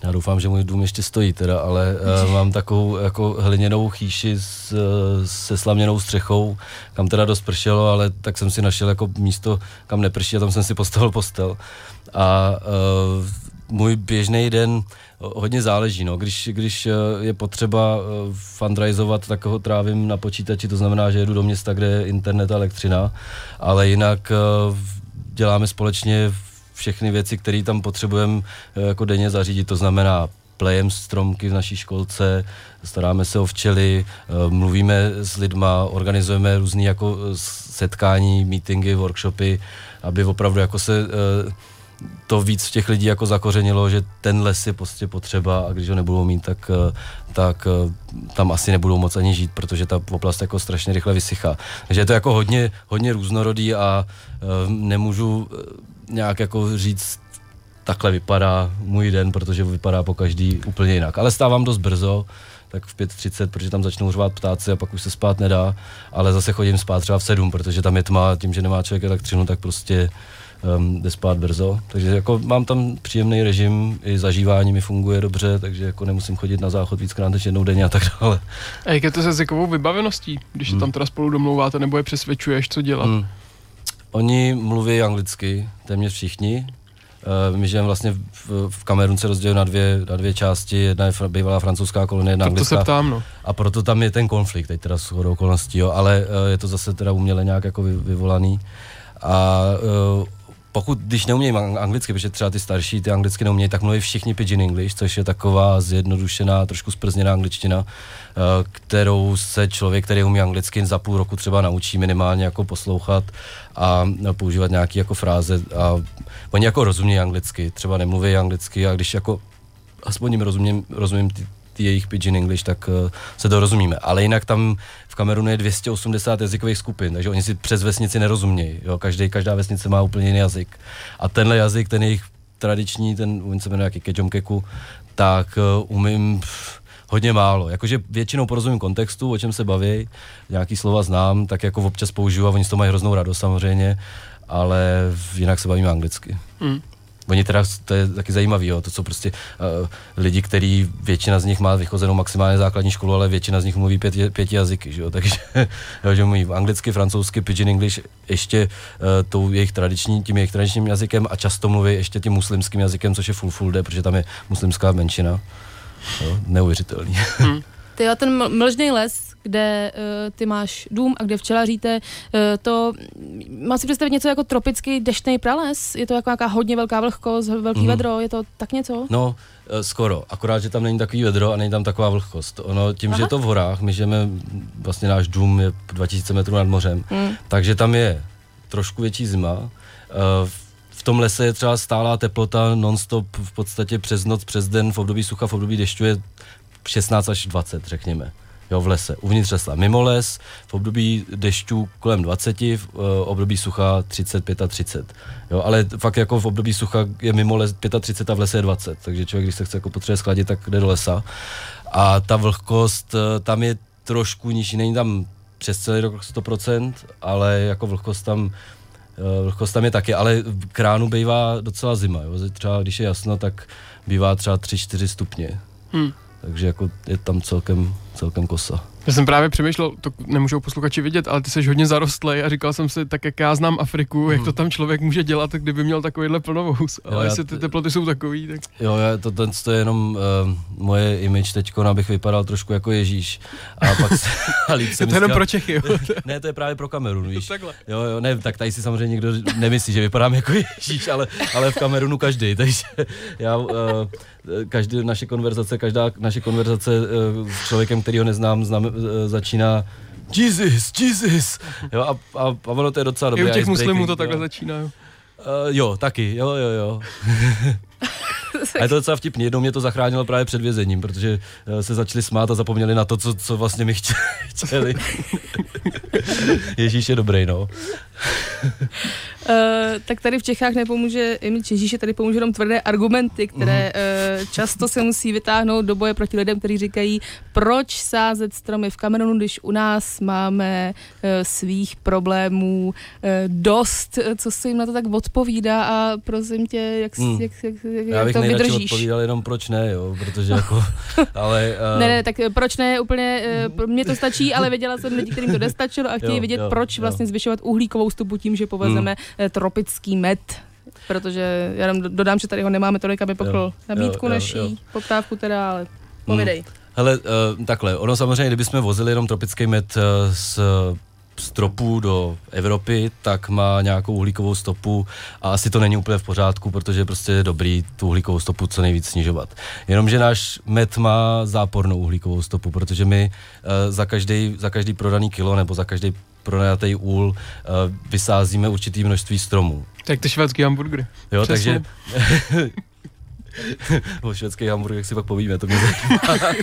Já doufám, že můj dům ještě stojí teda, ale uh, mám takovou jako hliněnou chýši s, uh, se slaměnou střechou, kam teda dost pršelo, ale tak jsem si našel jako místo, kam neprší a tam jsem si postavil postel. A uh, můj běžný den hodně záleží, no. Když, když eh, je potřeba eh, fundraizovat, tak ho trávím na počítači, to znamená, že jedu do města, kde je internet a elektřina, ale jinak eh, děláme společně všechny věci, které tam potřebujeme jako denně zařídit, to znamená plejem stromky v naší školce, staráme se o včely, mluvíme s lidma, organizujeme různé jako setkání, meetingy, workshopy, aby opravdu jako se to víc v těch lidí jako zakořenilo, že ten les je prostě potřeba a když ho nebudou mít, tak, eh, tak eh, tam asi nebudou moc ani žít, protože ta oblast jako strašně rychle vysychá. Takže je to jako hodně, hodně různorodý a nemůžu nějak jako říct, takhle vypadá můj den, protože vypadá po každý úplně jinak. Ale stávám dost brzo, tak v 5.30, protože tam začnou řvát ptáci a pak už se spát nedá, ale zase chodím spát třeba v 7, protože tam je tma, tím, že nemá člověk elektřinu, tak prostě um, jde spát brzo. Takže jako mám tam příjemný režim, i zažívání mi funguje dobře, takže jako nemusím chodit na záchod víckrát než jednou denně a tak dále. A jak je to se jazykovou vybaveností, když se tam teda spolu domlouváte, nebo je přesvědčuješ, co dělat? Hmm. Oni mluví anglicky, téměř všichni. Uh, my žijeme vlastně v, v Kamerunce rozdělili na dvě, na dvě části, jedna je bývalá francouzská kolonie, jedna To, to anglická. se ptám, no. A proto tam je ten konflikt, teď teda s shodou okolností, jo, ale uh, je to zase teda uměle nějak jako vy, vyvolaný. A uh, pokud, když neumějí ang- anglicky, protože třeba ty starší ty anglicky neumějí, tak mluví všichni pidgin English, což je taková zjednodušená, trošku zprzněná angličtina, eh, kterou se člověk, který umí anglicky, za půl roku třeba naučí minimálně jako poslouchat a používat nějaké jako fráze. A oni jako rozumí anglicky, třeba nemluví anglicky a když jako aspoň jim rozumím, rozumím ty, ty jejich pidgin English, tak uh, se dorozumíme. Ale jinak tam v Kamerunu je 280 jazykových skupin, takže oni si přes vesnici nerozumějí. Jo? Každý, každá vesnice má úplně jiný jazyk. A tenhle jazyk, ten jejich tradiční, ten, on se jmenuje jaký kejomkeku, tak uh, umím pff, hodně málo. Jakože většinou porozumím kontextu, o čem se baví, nějaký slova znám, tak jako občas použiju a oni z toho mají hroznou radost samozřejmě, ale jinak se bavíme anglicky. Hmm. Oni teda, to je taky zajímavý, jo, to jsou prostě uh, lidi, který většina z nich má vychozenou maximálně základní školu, ale většina z nich mluví pět, pěti jazyky, že jo, takže jo, že mluví anglicky, francouzsky, pidgin English, ještě uh, tou jejich tradiční, tím jejich tradičním jazykem a často mluví ještě tím muslimským jazykem, což je full day, protože tam je muslimská menšina. Jo, neuvěřitelný. Ty jo, ten ml- mlžný les, kde uh, ty máš dům a kde včelaříte, uh, to má si představit něco jako tropický deštný prales? Je to jako nějaká hodně velká vlhkost, velký Mhm. vedro, je to tak něco? No, eh, skoro. Akorát, že tam není takový vedro a není tam taková vlhkost. Ono, tím, Aha. že je to v horách, my žijeme, vlastně náš dům je 2000 metrů nad mořem, Mm. takže tam je trošku větší zima. Eh, V tom lese je třeba stálá teplota non-stop v podstatě přes noc, přes den, v období sucha, v období dešťu je 16 až 20, řekněme. Jo, v lese, uvnitř lesa. Mimo les, v období dešťů kolem 20, v uh, období sucha 30, 35. Jo, ale fakt jako v období sucha je mimo les 35 a v lese je 20, takže člověk, když se chce jako potřebuje skladit, tak jde do lesa. A ta vlhkost eh, tam je trošku nižší, není tam přes celý rok 100%, ale jako vlhkost tam eh, vlhkost tam je taky, ale v kránu bývá docela zima, jo. Třeba když je jasno, tak bývá třeba 3-4 stupně. Hmm. Takže jako je tam celkem, celkem kosa. Já jsem právě přemýšlel, to nemůžou posluchači vidět, ale ty jsi hodně zarostlej a říkal jsem si, tak jak já znám Afriku, jak to tam člověk může dělat, kdyby měl takovýhle plnovous. Ale Hmm. Jo, jestli ty teploty jsou takový, tak... Jo, já, to, to, to je jenom uh, moje image teďko, abych vypadal trošku jako Ježíš. A pak se, a líp se Je mi to jenom říká- pro Čechy, jo. Ne, to je právě pro Kamerun, víš. takhle. Jo, jo, ne, tak tady si samozřejmě nikdo nemyslí, že vypadám jako Ježíš, ale, ale v Kamerunu každý, takže já, uh, každý naše konverzace, každá naše konverzace uh, s člověkem, který ho neznám, znám, uh, začíná Jesus, Jesus. Jo, a, a, a ono to je docela dobré. I u těch muslimů to takhle začíná, jo. Uh, jo, taky, jo, jo, jo. A je to docela vtipný. Jednou mě to zachránilo právě před vězením, protože eh, se začali smát a zapomněli na to, co, co vlastně mi chtě- chtěli. Ježíš je dobrý, no. Uh, tak tady v Čechách nepomůže image Ježíše, tady pomůže jenom tvrdé argumenty, které uh, často se musí vytáhnout do boje proti lidem, kteří říkají, proč sázet stromy v Kamerunu, když u nás máme uh, svých problémů uh, dost, co se jim na to tak odpovídá a prosím tě, jak, hmm. jak, jak, jak, Já bych to vydržíš. odpovídal jenom proč ne, jo, protože jako, ale... Uh, Ne, ne, tak proč ne, úplně, pro mě to stačí, ale věděla jsem lidi, kterým to nestačilo a chtějí Jo, vědět, jo, proč jo. vlastně zvyšovat uhlíkovou stopu tím, že povezeme eh, tropický med. Protože já dodám, že tady ho nemáme tolik, aby pokryl Jo, nabídku jo, jo, naší, jo. poptávku teda, ale povidej. Hele, uh, takhle, ono samozřejmě, kdybychom vozili jenom tropický med uh, z z tropů do Evropy, tak má nějakou uhlíkovou stopu a asi to není úplně v pořádku, protože prostě je dobrý tu uhlíkovou stopu co nejvíc snižovat. Jenomže náš med má zápornou uhlíkovou stopu, protože my uh, za, každý, za každý prodaný kilo nebo za každý pronajatý úl uh, vysázíme určitý množství stromů. Tak ty švédský hamburgery. Jo, Přesně. takže... o švédských hamburgerech si pak povíme, to mě zajímá.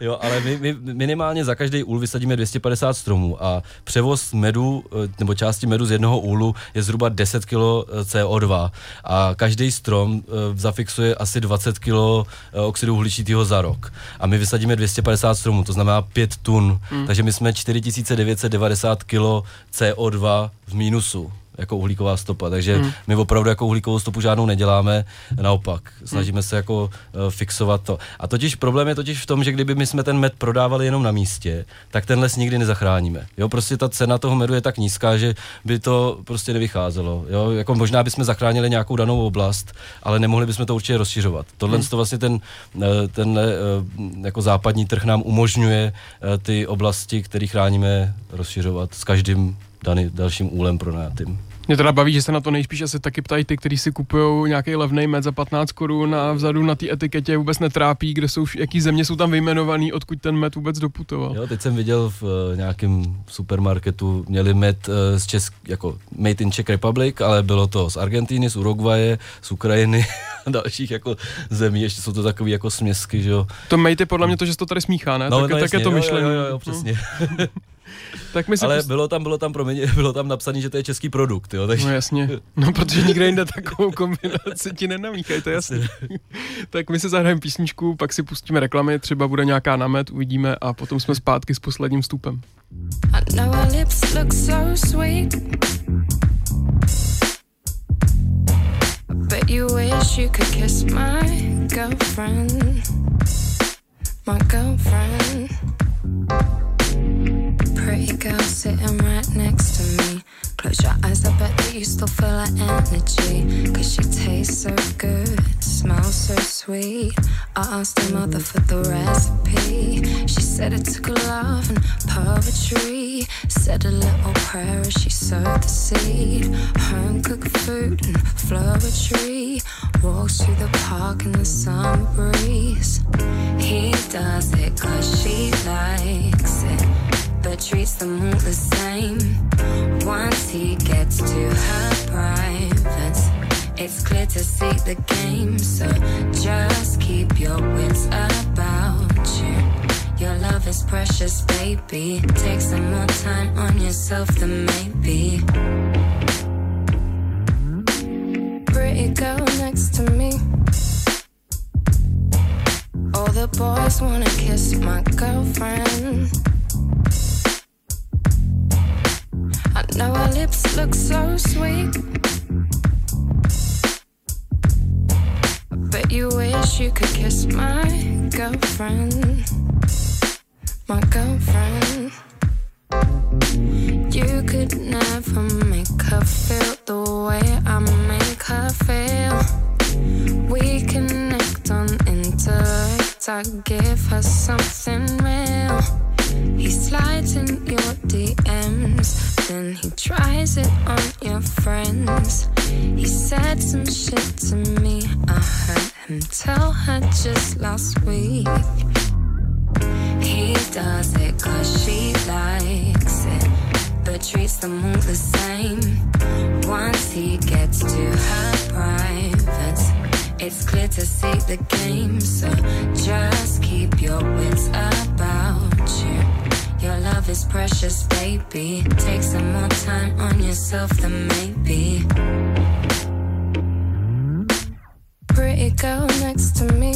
jo, ale my, my minimálně za každý úl vysadíme 250 stromů a převoz medu, eh, nebo části medu z jednoho úlu je zhruba 10 kg CO2 a každý strom eh, zafixuje asi 20 kg oxidu uhličitého za rok. A my vysadíme 250 stromů, to znamená 5 tun, Hmm. takže my jsme 4990 kg CO2 v mínusu jako uhlíková stopa, takže Hmm. hmm. my opravdu jako uhlíkovou stopu žádnou neděláme, naopak, snažíme se jako uh, fixovat to. A totiž problém je totiž v tom, že kdyby my jsme ten med prodávali jenom na místě, tak ten les nikdy nezachráníme. Jo, prostě ta cena toho medu je tak nízká, že by to prostě nevycházelo. Jo, jako možná bychom zachránili nějakou danou oblast, ale nemohli bychom to určitě rozšiřovat. Tohle Hmm. to vlastně ten, eh, ten jako západní trh nám umožňuje eh, ty oblasti, které chráníme, rozšiřovat s každým daný, dalším úlem pronajatým. Mě teda baví, že se na to nejspíš asi taky ptají ty, kteří si kupují nějaký levný med za 15 korun a vzadu na té etiketě vůbec netrápí, kde jsou, jaký země jsou tam vyjmenovaný, odkud ten med vůbec doputoval. Jo, teď jsem viděl v uh, nějakém supermarketu, měli med uh, z Česk, jako made in Czech Republic, ale bylo to z Argentíny, z Uruguaye, z Ukrajiny a dalších jako zemí, ještě jsou to takové jako směsky, že jo. To mate je podle mě to, že se to tady smíchá, ne? tak, tak jasně, je to jo, myšlení. Jo, jo, jo, přesně. tak my se Ale pust- bylo tam, bylo tam, promiň, bylo tam napsané, že to je český produkt, jo, takže... No jasně, no protože nikde jinde takovou kombinaci ti nenamíchají, to je jasné. tak my si zahrajeme písničku, pak si pustíme reklamy, třeba bude nějaká namet, uvidíme a potom jsme zpátky s posledním vstupem. I know our lips look so sweet. But you wish you could kiss my girlfriend. My girlfriend. Pretty girl sitting right next to me. Close your eyes, I bet that you still feel her energy. Cause she tastes so good, smells so sweet. I asked her mother for the recipe. She said it took love and poetry. Said a little prayer as she sowed the seed. Home cooked food and flower tree. Walks through the park in the summer breeze. He does it cause she likes it but treats them all the same. Once he gets to her privates, it's clear to see the game. So just keep your wits about you. Your love is precious, baby. Take some more time on yourself than maybe. Pretty girl next to me. All the boys wanna kiss my girlfriend. I know our lips look so sweet. But you wish you could kiss my girlfriend. My girlfriend. You could never make her feel the way I make her feel. We connect on intellect. Give her something real. He slides in your DMs, then he tries it on your friends. He said some shit to me. I heard him tell her just last week. He does it cause she likes it, but treats them all the same. Once he gets to her privates, it's clear to see the game. So just keep your wits about you. Your love is precious, baby. Take some more time on yourself than maybe. Pretty girl next to me.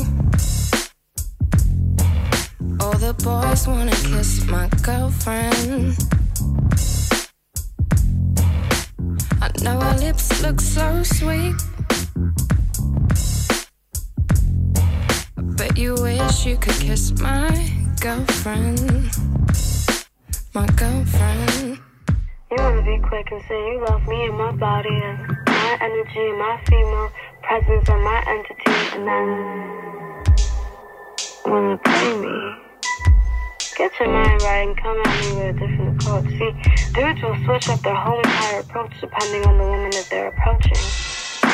All the boys wanna kiss my girlfriend. I know her lips look so sweet. Wish you could kiss my girlfriend. My girlfriend. You wanna be quick and say you love me and my body and my energy and my female presence and my entity and then wanna play me. Get your mind right and come at me with a different approach. See, dudes will switch up their whole entire approach depending on the woman that they're approaching.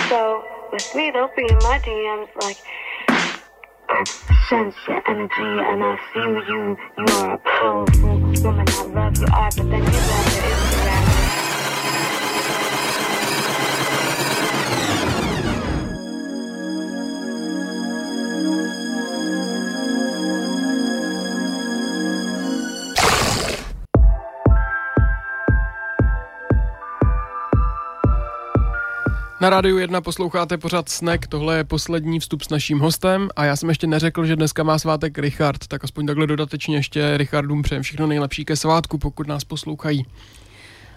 So with me, they'll be in my DMs like, I sense your energy and I feel you. You are a powerful woman. I love you are, but then you love your Na rádiu 1 posloucháte pořád Snack, tohle je poslední vstup s naším hostem a já jsem ještě neřekl, že dneska má svátek Richard, tak aspoň takhle dodatečně ještě Richardům přejem všechno nejlepší ke svátku, pokud nás poslouchají.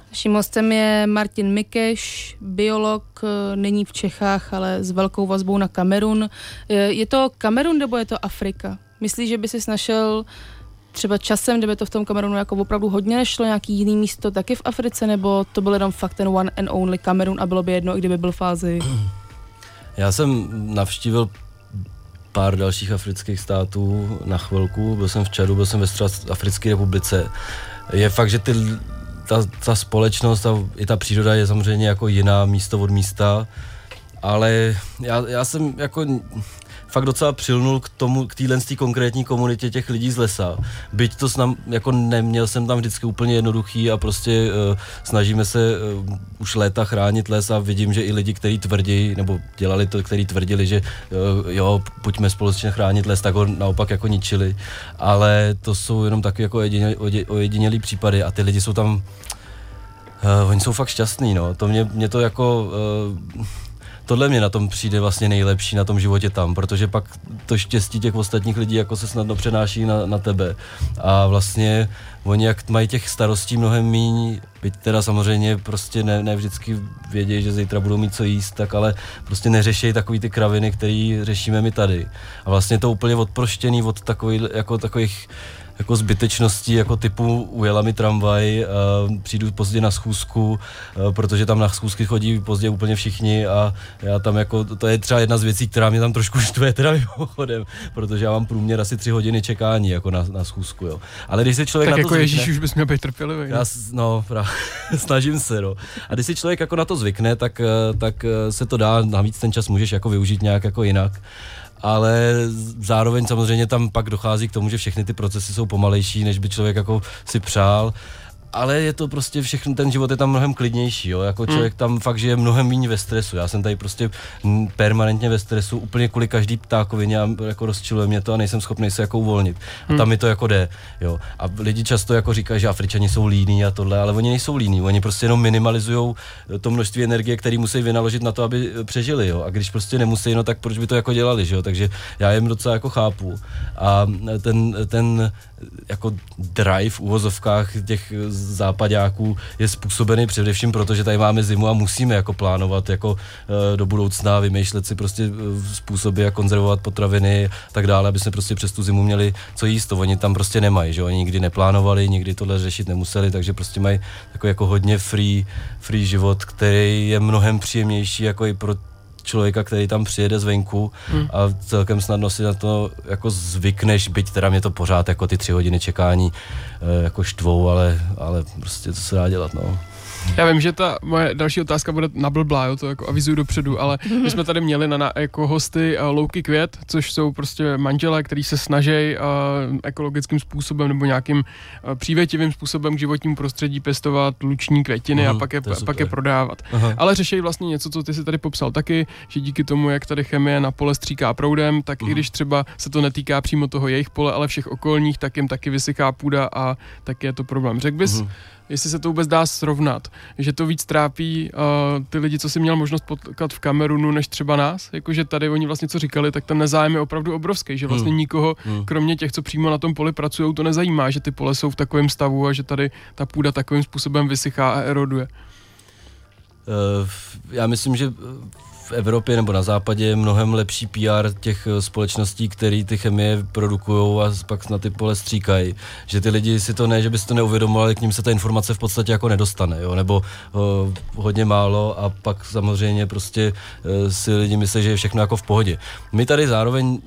Naším hostem je Martin Mikeš, biolog, eh, není v Čechách, ale s velkou vazbou na Kamerun. Eh, Je to Kamerun nebo je to Afrika? Myslíš, že by si našel třeba časem, kdyby to v tom Kamerunu jako opravdu hodně nešlo, nějaký jiný místo taky v Africe, nebo to byl jenom fakt ten one and only Kamerun a bylo by jedno, i kdyby byl v Ázii? Já jsem navštívil pár dalších afrických států na chvilku, byl jsem v Čadu, byl jsem ve Středoafrické republice. Je fakt, že ty, ta, ta společnost a i ta příroda je samozřejmě jako jiná místo od místa, ale já, já jsem jako fakt docela přilnul k tomu, k téhle konkrétní komunitě těch lidí z lesa. Byť to snam, jako neměl jsem tam vždycky úplně jednoduchý a prostě uh, snažíme se uh, už léta chránit les a vidím, že i lidi, kteří tvrdí, nebo dělali to, kteří tvrdili, že uh, jo, pojďme společně chránit les, tak ho naopak jako ničili. Ale to jsou jenom taky jako ojedinělý, ojedinělý případy a ty lidi jsou tam Uh, oni jsou fakt šťastní, no. To mě, mě to jako... Uh, tohle mě na tom přijde vlastně nejlepší na tom životě tam, protože pak to štěstí těch ostatních lidí jako se snadno přenáší na, na tebe. A vlastně oni jak mají těch starostí mnohem míň, byť teda samozřejmě prostě ne, ne vždycky vědějí, že zítra budou mít co jíst, tak ale prostě neřešejí takový ty kraviny, který řešíme my tady. A vlastně to úplně odproštěný od takových, jako takových jako zbytečností, jako typu ujela mi tramvaj, uh, přijdu pozdě na schůzku, uh, protože tam na schůzky chodí pozdě úplně všichni a já tam jako, to je třeba jedna z věcí, která mě tam trošku štve teda mimochodem, protože já mám průměr asi tři hodiny čekání jako na, na schůzku, jo. Ale když se člověk Tak na to jako Ježíš zvykne, už bys měl být trpělivý. já, s- no, pra, snažím se, no. A když si člověk jako na to zvykne, tak, eh, tak se to dá, navíc ten čas můžeš jako využít nějak jako jinak. Ale zároveň samozřejmě tam pak dochází k tomu, že všechny ty procesy jsou pomalejší, než by člověk jako si přál. Ale je to prostě všechno, ten život je tam mnohem klidnější, jo? jako člověk tam fakt žije mnohem méně ve stresu. Já jsem tady prostě mm, permanentně ve stresu, úplně kvůli každý ptákovině a jako rozčiluje mě to a nejsem schopný se jako uvolnit. A tam mi to jako jde, jo. A lidi často jako říkají, že Afričani jsou líní a tohle, ale oni nejsou líní, oni prostě jenom minimalizují to množství energie, které musí vynaložit na to, aby eh, přežili, jo. A když prostě nemusí, no tak proč by to jako dělali, že jo. Takže já jim docela jako chápu. A ten, ten jako drive v uvozovkách těch západáků je způsobený především proto, že tady máme zimu a musíme jako plánovat jako eh, do budoucna, vymýšlet si prostě eh, způsoby, jak konzervovat potraviny a tak dále, aby jsme prostě přes tu zimu měli co jíst. To oni tam prostě nemají, že oni nikdy neplánovali, nikdy tohle řešit nemuseli, takže prostě mají jako hodně free, free život, který je mnohem příjemnější jako i pro člověka, který tam přijede zvenku Hmm. a celkem snadno si na to jako zvykneš, byť teda mě to pořád jako ty tři hodiny čekání eh, jako štvou, ale, ale prostě to se dá dělat, no. Já vím, že ta moje další otázka bude nablblá, jo, to jako avizuju dopředu, ale my jsme tady měli na, na jako hosty uh, Louky Květ, což jsou prostě manželé, kteří se snaží uh, ekologickým způsobem nebo nějakým uh, přívětivým způsobem k životnímu prostředí pěstovat luční květiny Mhm, a pak je, pak je prodávat. Aha. Ale řeší vlastně něco, co ty si tady popsal taky, že díky tomu, jak tady chemie na pole stříká proudem, tak Mhm. i když třeba se to netýká přímo toho jejich pole, ale všech okolních, tak jim taky vysychá půda a tak je to problém. Řekl bys, Mhm. Jestli se to vůbec dá srovnat, že to víc trápí uh, ty lidi, co si měl možnost potkat v Kamerunu, než třeba nás, jakože tady oni vlastně co říkali, tak ten nezájem je opravdu obrovský, že vlastně Hmm. nikoho, Hmm. kromě těch, co přímo na tom poli pracují, to nezajímá, že ty pole jsou v takovém stavu a že tady ta půda takovým způsobem vysychá a eroduje. Eh, Já myslím, že v Evropě nebo na západě je mnohem lepší PR těch eh, společností, které ty chemie produkují a pak na ty pole stříkají. Že ty lidi si to ne, že by si to neuvědomovali, k ním se ta informace v podstatě jako nedostane, jo? nebo uh, hodně málo a pak samozřejmě prostě uh, si lidi myslí, že je všechno jako v pohodě. My tady zároveň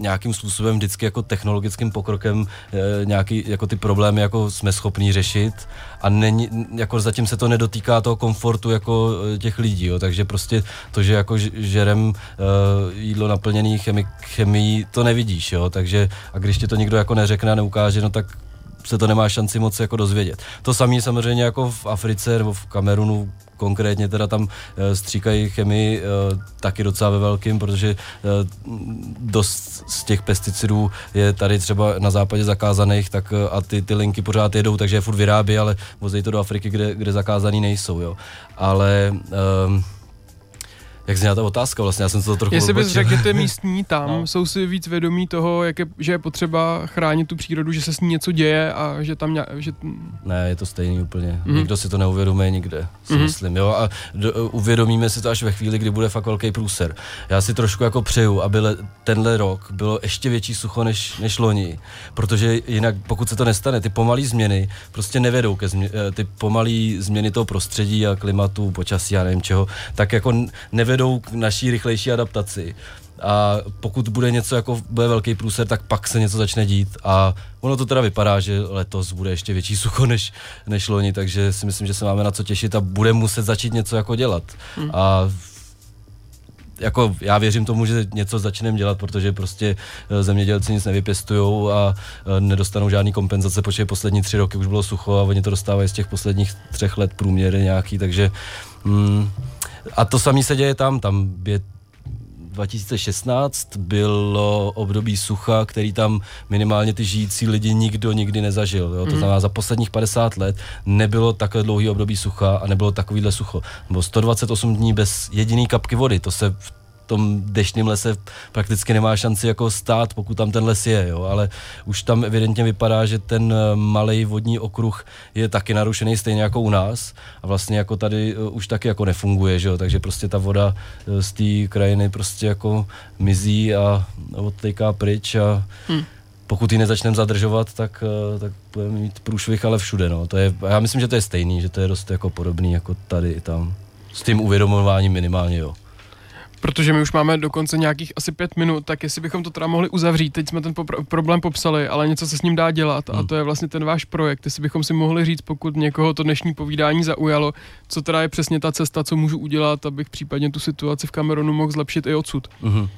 nějakým způsobem vždycky jako technologickým pokrokem e, nějaký jako ty problémy jako jsme schopní řešit a není, jako zatím se to nedotýká toho komfortu jako e, těch lidí, jo, takže prostě to, že jako žerem e, jídlo naplněný chemi, chemií, to nevidíš, jo, takže a když ti to nikdo jako neřekne a neukáže, no tak se to nemá šanci moc jako dozvědět. To samé samozřejmě jako v Africe nebo v Kamerunu konkrétně teda tam e, stříkají chemii e, taky docela ve velkým, protože e, dost z těch pesticidů je tady třeba na západě zakázaných, tak a ty, ty linky pořád jedou, takže je furt vyrábí, ale vozejí to do Afriky, kde, kde zakázaný nejsou, jo. Ale e, jak zněla ta otázka vlastně, já jsem se to trochu Jestli bys řekl, že ty místní tam No. no. jsou si víc vědomí toho, jak je, že je potřeba chránit tu přírodu, že se s ní něco děje a že tam ně, že, Ne, je to stejný úplně. Mm. Nikdo si to neuvědomuje nikde, si mm. myslím. Jo? A do, uvědomíme si to až ve chvíli, kdy bude fakt velký průser. Já si trošku jako přeju, aby le, tenhle rok bylo ještě větší sucho než, než loni, protože jinak, pokud se to nestane, ty pomalé změny prostě nevedou ke změ, eh, ty pomalé změny toho prostředí a klimatu, počasí a nevím čeho, tak jako n- nevedou k naší rychlejší adaptaci. A pokud bude něco jako bude velký průser, tak pak se něco začne dít. A ono to teda vypadá, že letos bude ještě větší sucho než, než loni, takže si myslím, že se máme na co těšit a bude muset začít něco jako dělat. Hmm. A jako já věřím tomu, že něco začneme dělat, protože prostě eh, zemědělci nic nevypěstují a eh, nedostanou žádný kompenzace, protože poslední tři roky už bylo sucho a oni to dostávají z těch posledních třech let průměry nějaký, takže mm, a to samé se děje tam, tam je 2016 bylo období sucha, který tam minimálně ty žijící lidi nikdo nikdy nezažil. Jo? To Mhm. znamená, za posledních 50 let nebylo takhle dlouhý období sucha a nebylo takovýhle sucho. Bylo 128 dní bez jediný kapky vody. To se v tom deštném lese prakticky nemá šanci jako stát, pokud tam ten les je, jo? ale už tam evidentně vypadá, že ten malý vodní okruh je taky narušený stejně jako u nás a vlastně jako tady uh, už taky jako nefunguje, že jo? takže prostě ta voda uh, z té krajiny prostě jako mizí a odtejká pryč a Hm. pokud ji nezačneme zadržovat, tak, tak budeme mít průšvih, ale všude. No. To je, já myslím, že to je stejný, že to je dost jako podobný jako tady i tam. S tím uvědomováním minimálně, jo. Protože my už máme dokonce nějakých asi pět minut, tak jestli bychom to teda mohli uzavřít. Teď jsme ten popr- problém popsali, ale něco se s ním dá dělat Hmm. a to je vlastně ten váš projekt. Jestli bychom si mohli říct, pokud někoho to dnešní povídání zaujalo, co teda je přesně ta cesta, co můžu udělat, abych případně tu situaci v Kamerunu mohl zlepšit i odsud. Mhm.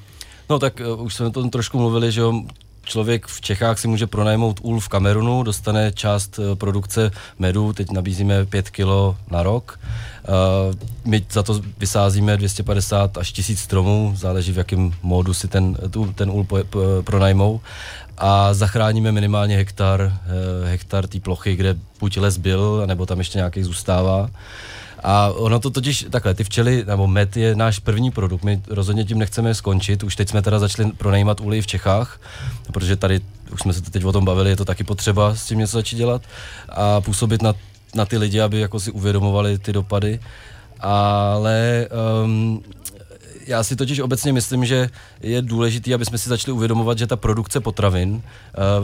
No tak uh, už jsme o tom trošku mluvili, že jo, člověk v Čechách si může pronajmout úl v Kamerunu, dostane část eh, produkce medu, teď nabízíme 5 kilo na rok. Uh, my za to vysázíme 250 až 1000 stromů, záleží v jakém módu si ten, tu, ten úl pronajmou. A zachráníme minimálně hektar, eh, hektar té plochy, kde buď les byl, nebo tam ještě nějaký zůstává. A ono to totiž, takhle, ty včely, nebo med je náš první produkt, my rozhodně tím nechceme skončit, už teď jsme teda začali pronajímat úly v Čechách, protože tady, už jsme se teď o tom bavili, je to taky potřeba s tím něco začít dělat a působit na, na ty lidi, aby jako si uvědomovali ty dopady, ale um, já si totiž obecně myslím, že je důležité, aby jsme si začali uvědomovat, že ta produkce potravin uh,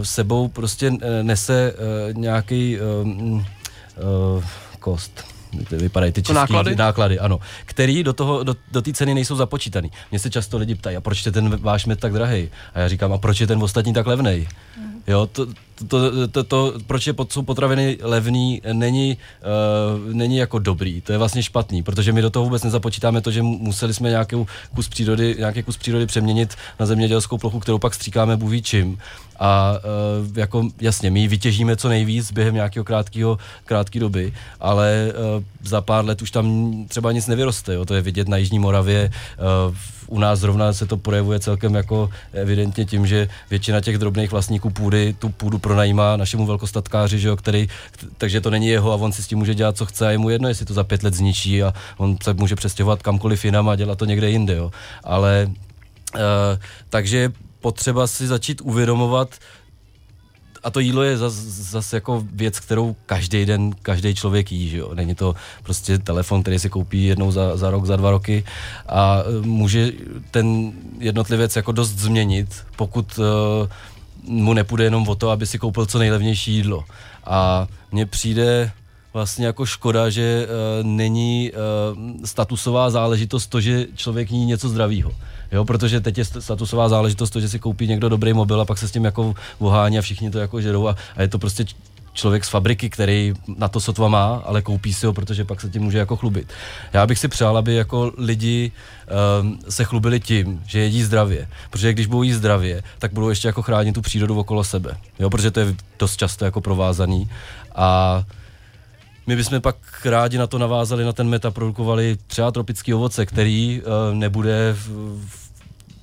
sebou prostě eh, nese uh, nějaký um, uh, kost to vypadají ty To český náklady? náklady, ano, který do toho, do, do té ceny nejsou započítaný. Mně se často lidi ptají, a proč je ten váš med tak drahý? A já říkám, a proč je ten ostatní tak levnej? Jo, to, to, to, to, proč je pod, jsou potraviny levný, není, uh, není jako dobrý, to je vlastně špatný, protože my do toho vůbec nezapočítáme to, že museli jsme nějaký kus přírody, nějaký kus přírody přeměnit na zemědělskou plochu, kterou pak stříkáme buví čím. A uh, jako jasně, my ji vytěžíme co nejvíc během nějakého krátkého krátké doby, ale uh, za pár let už tam třeba nic nevyroste. Jo? To je vidět na Jižní Moravě. Uh, u nás zrovna se to projevuje celkem jako evidentně tím, že většina těch drobných vlastníků půdy tu půdu pronajímá našemu velkostatkáři, že jo, který, takže to není jeho a on si s tím může dělat, co chce a je mu jedno, jestli to za pět let zničí a on se může přestěhovat kamkoliv jinam a dělat to někde jinde. Jo? Ale uh, takže potřeba si začít uvědomovat, a to jídlo je zase zas jako věc, kterou každý den, každý člověk jí, že jo? Není to prostě telefon, který si koupí jednou za, za rok, za dva roky a může ten jednotlivec jako dost změnit, pokud uh, mu nepůjde jenom o to, aby si koupil co nejlevnější jídlo. A mně přijde vlastně jako škoda, že uh, není uh, statusová záležitost to, že člověk ní něco zdravýho. Jo, protože teď je statusová záležitost to, že si koupí někdo dobrý mobil a pak se s tím jako vohání a všichni to jako žerou a, a je to prostě člověk z fabriky, který na to sotva má, ale koupí si ho, protože pak se tím může jako chlubit. Já bych si přál, aby jako lidi um, se chlubili tím, že jedí zdravě. Protože když budou jíst zdravě, tak budou ještě jako chránit tu přírodu okolo sebe. Jo, protože to je dost často jako provázaný. A my bychom pak rádi na to navázali, na ten meta produkovali třeba tropický ovoce, který uh, nebude v, v,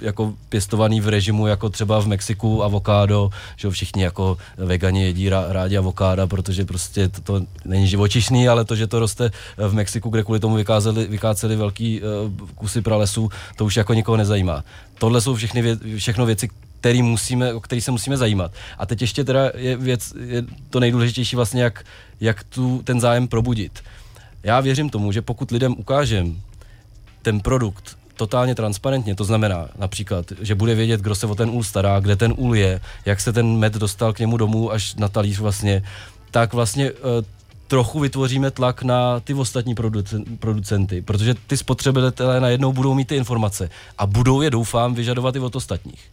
jako pěstovaný v režimu jako třeba v Mexiku avokádo, že všichni jako vegani jedí rá, rádi avokáda, protože prostě to, to není živočišný, ale to, že to roste v Mexiku, kde kvůli tomu vykázeli, vykáceli velký uh, kusy pralesů, to už jako nikoho nezajímá. Tohle jsou všechny vě, všechno věci, který musíme, o který se musíme zajímat. A teď ještě teda je věc, je to nejdůležitější vlastně, jak, jak tu ten zájem probudit. Já věřím tomu, že pokud lidem ukážem ten produkt totálně transparentně, to znamená například, že bude vědět, kdo se o ten úl stará, kde ten úl je, jak se ten med dostal k němu domů až na talíř vlastně, tak vlastně uh, trochu vytvoříme tlak na ty ostatní producen- producenty, protože ty spotřebitelé najednou budou mít ty informace a budou je, doufám, vyžadovat i od ostatních.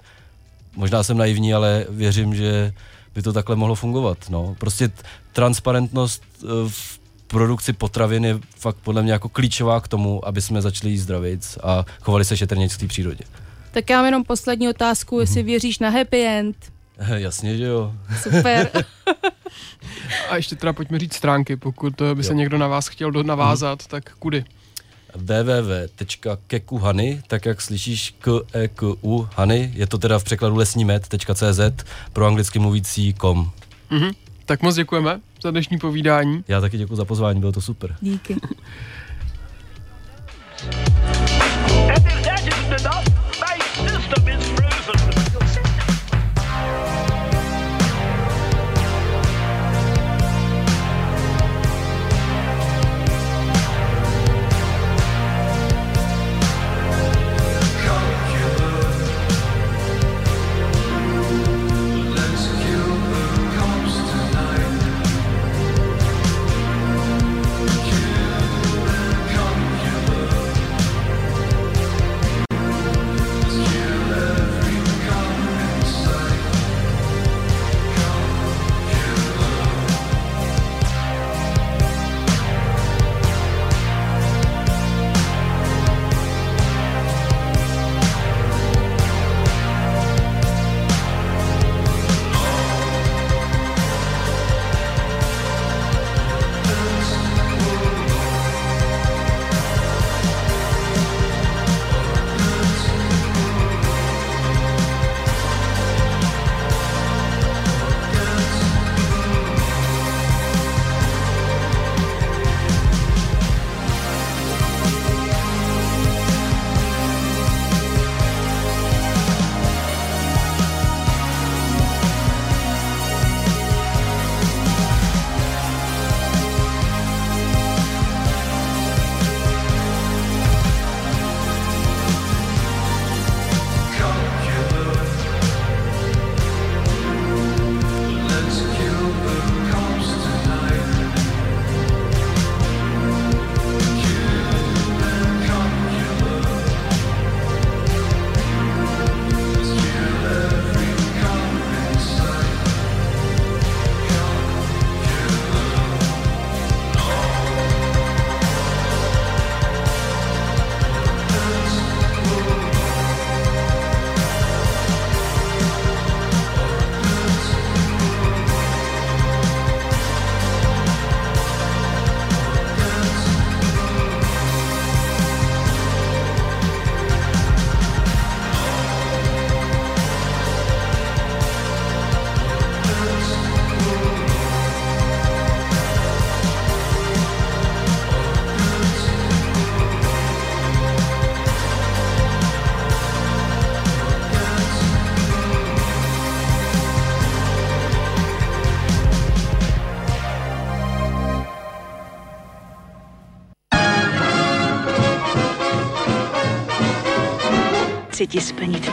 Možná jsem naivní, ale věřím, že by to takhle mohlo fungovat. No. Prostě transparentnost uh, v produkci potravin je fakt podle mě jako klíčová k tomu, aby jsme začali jíst zdravic a chovali se šetrněji k té přírodě. Tak já mám jenom poslední otázku, jestli věříš na happy end. Jasně, že jo. Super. A ještě teda pojďme říct stránky, pokud eh, by se Jo. někdo na vás chtěl do- navázat, tak kudy? www.kekuhany, tak jak slyšíš k e k u hany, je to teda v překladu lesnímet.cz pro anglicky mluvící kom. Mhm. Tak moc děkujeme za dnešní povídání. Já taky děkuji za pozvání, bylo to super. Díky.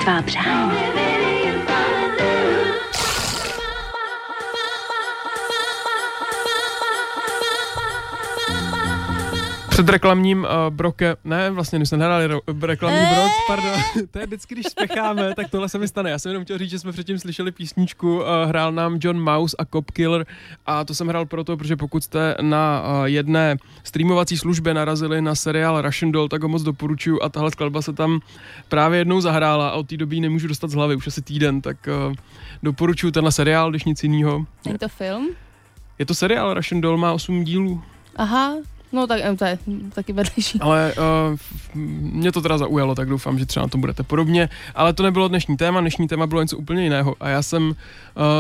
Barbara. Před reklamním uh, broke, ne, vlastně my jsme nehráli ro- reklamní brok, pardon, to je vždycky, když spěcháme, tak tohle se mi stane. Já jsem jenom chtěl říct, že jsme předtím slyšeli písničku, uh, hrál nám John Mouse a Cop Killer a to jsem hrál proto, protože pokud jste na uh, jedné streamovací službě narazili na seriál Russian Doll, tak ho moc doporučuju a tahle skladba se tam právě jednou zahrála a od té doby nemůžu dostat z hlavy, už asi týden, tak uh, doporučuju tenhle seriál, když nic jiného. Není to film? Je to seriál, Russian Doll má 8 dílů. Aha, no tak to je taky vedlejší. Ale uh, mě to teda zaujalo, tak doufám, že třeba na to budete podobně. Ale to nebylo dnešní téma, dnešní téma bylo něco úplně jiného. A já jsem uh,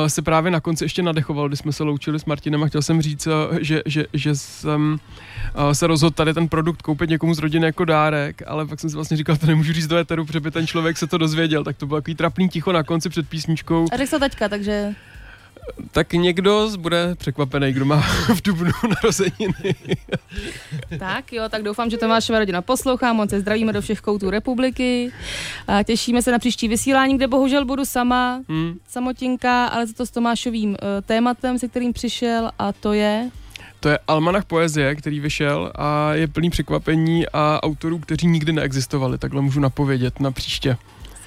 se právě na konci ještě nadechoval, když jsme se loučili s Martinem a chtěl jsem říct, uh, že, že, že jsem uh, se rozhodl tady ten produkt koupit někomu z rodiny jako dárek, ale pak jsem si vlastně říkal, to nemůžu říct do éteru, protože by ten člověk se to dozvěděl, tak to bylo takový trapný ticho na konci před písničkou. A řekl to teďka, takže Tak někdo bude překvapený, kdo má v Dubnu narozeniny. tak jo, tak doufám, že Tomášova rodina poslouchá, moc se zdravíme do všech koutů republiky a těšíme se na příští vysílání, kde bohužel budu sama, Hmm. samotinka, ale za to s Tomášovým uh, tématem, se kterým přišel a to je... To je Almanach poezie, který vyšel a je plný překvapení a autorů, kteří nikdy neexistovali. Takhle můžu napovědět na příště.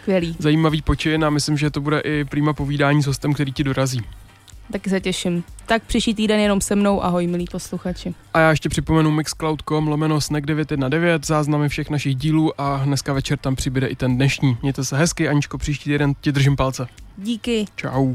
Skvělý, Zajímavý počin a myslím, že to bude i prýma povídání s hostem, který ti dorazí. Taky se těším. Tak příští týden jenom se mnou, ahoj milí posluchači. A já ještě připomenu mixcloud.com lomeno snack 919, záznamy všech našich dílů a dneska večer tam přibude i ten dnešní. Mějte se hezky, Aničko, příští týden ti držím palce. Díky. Čau.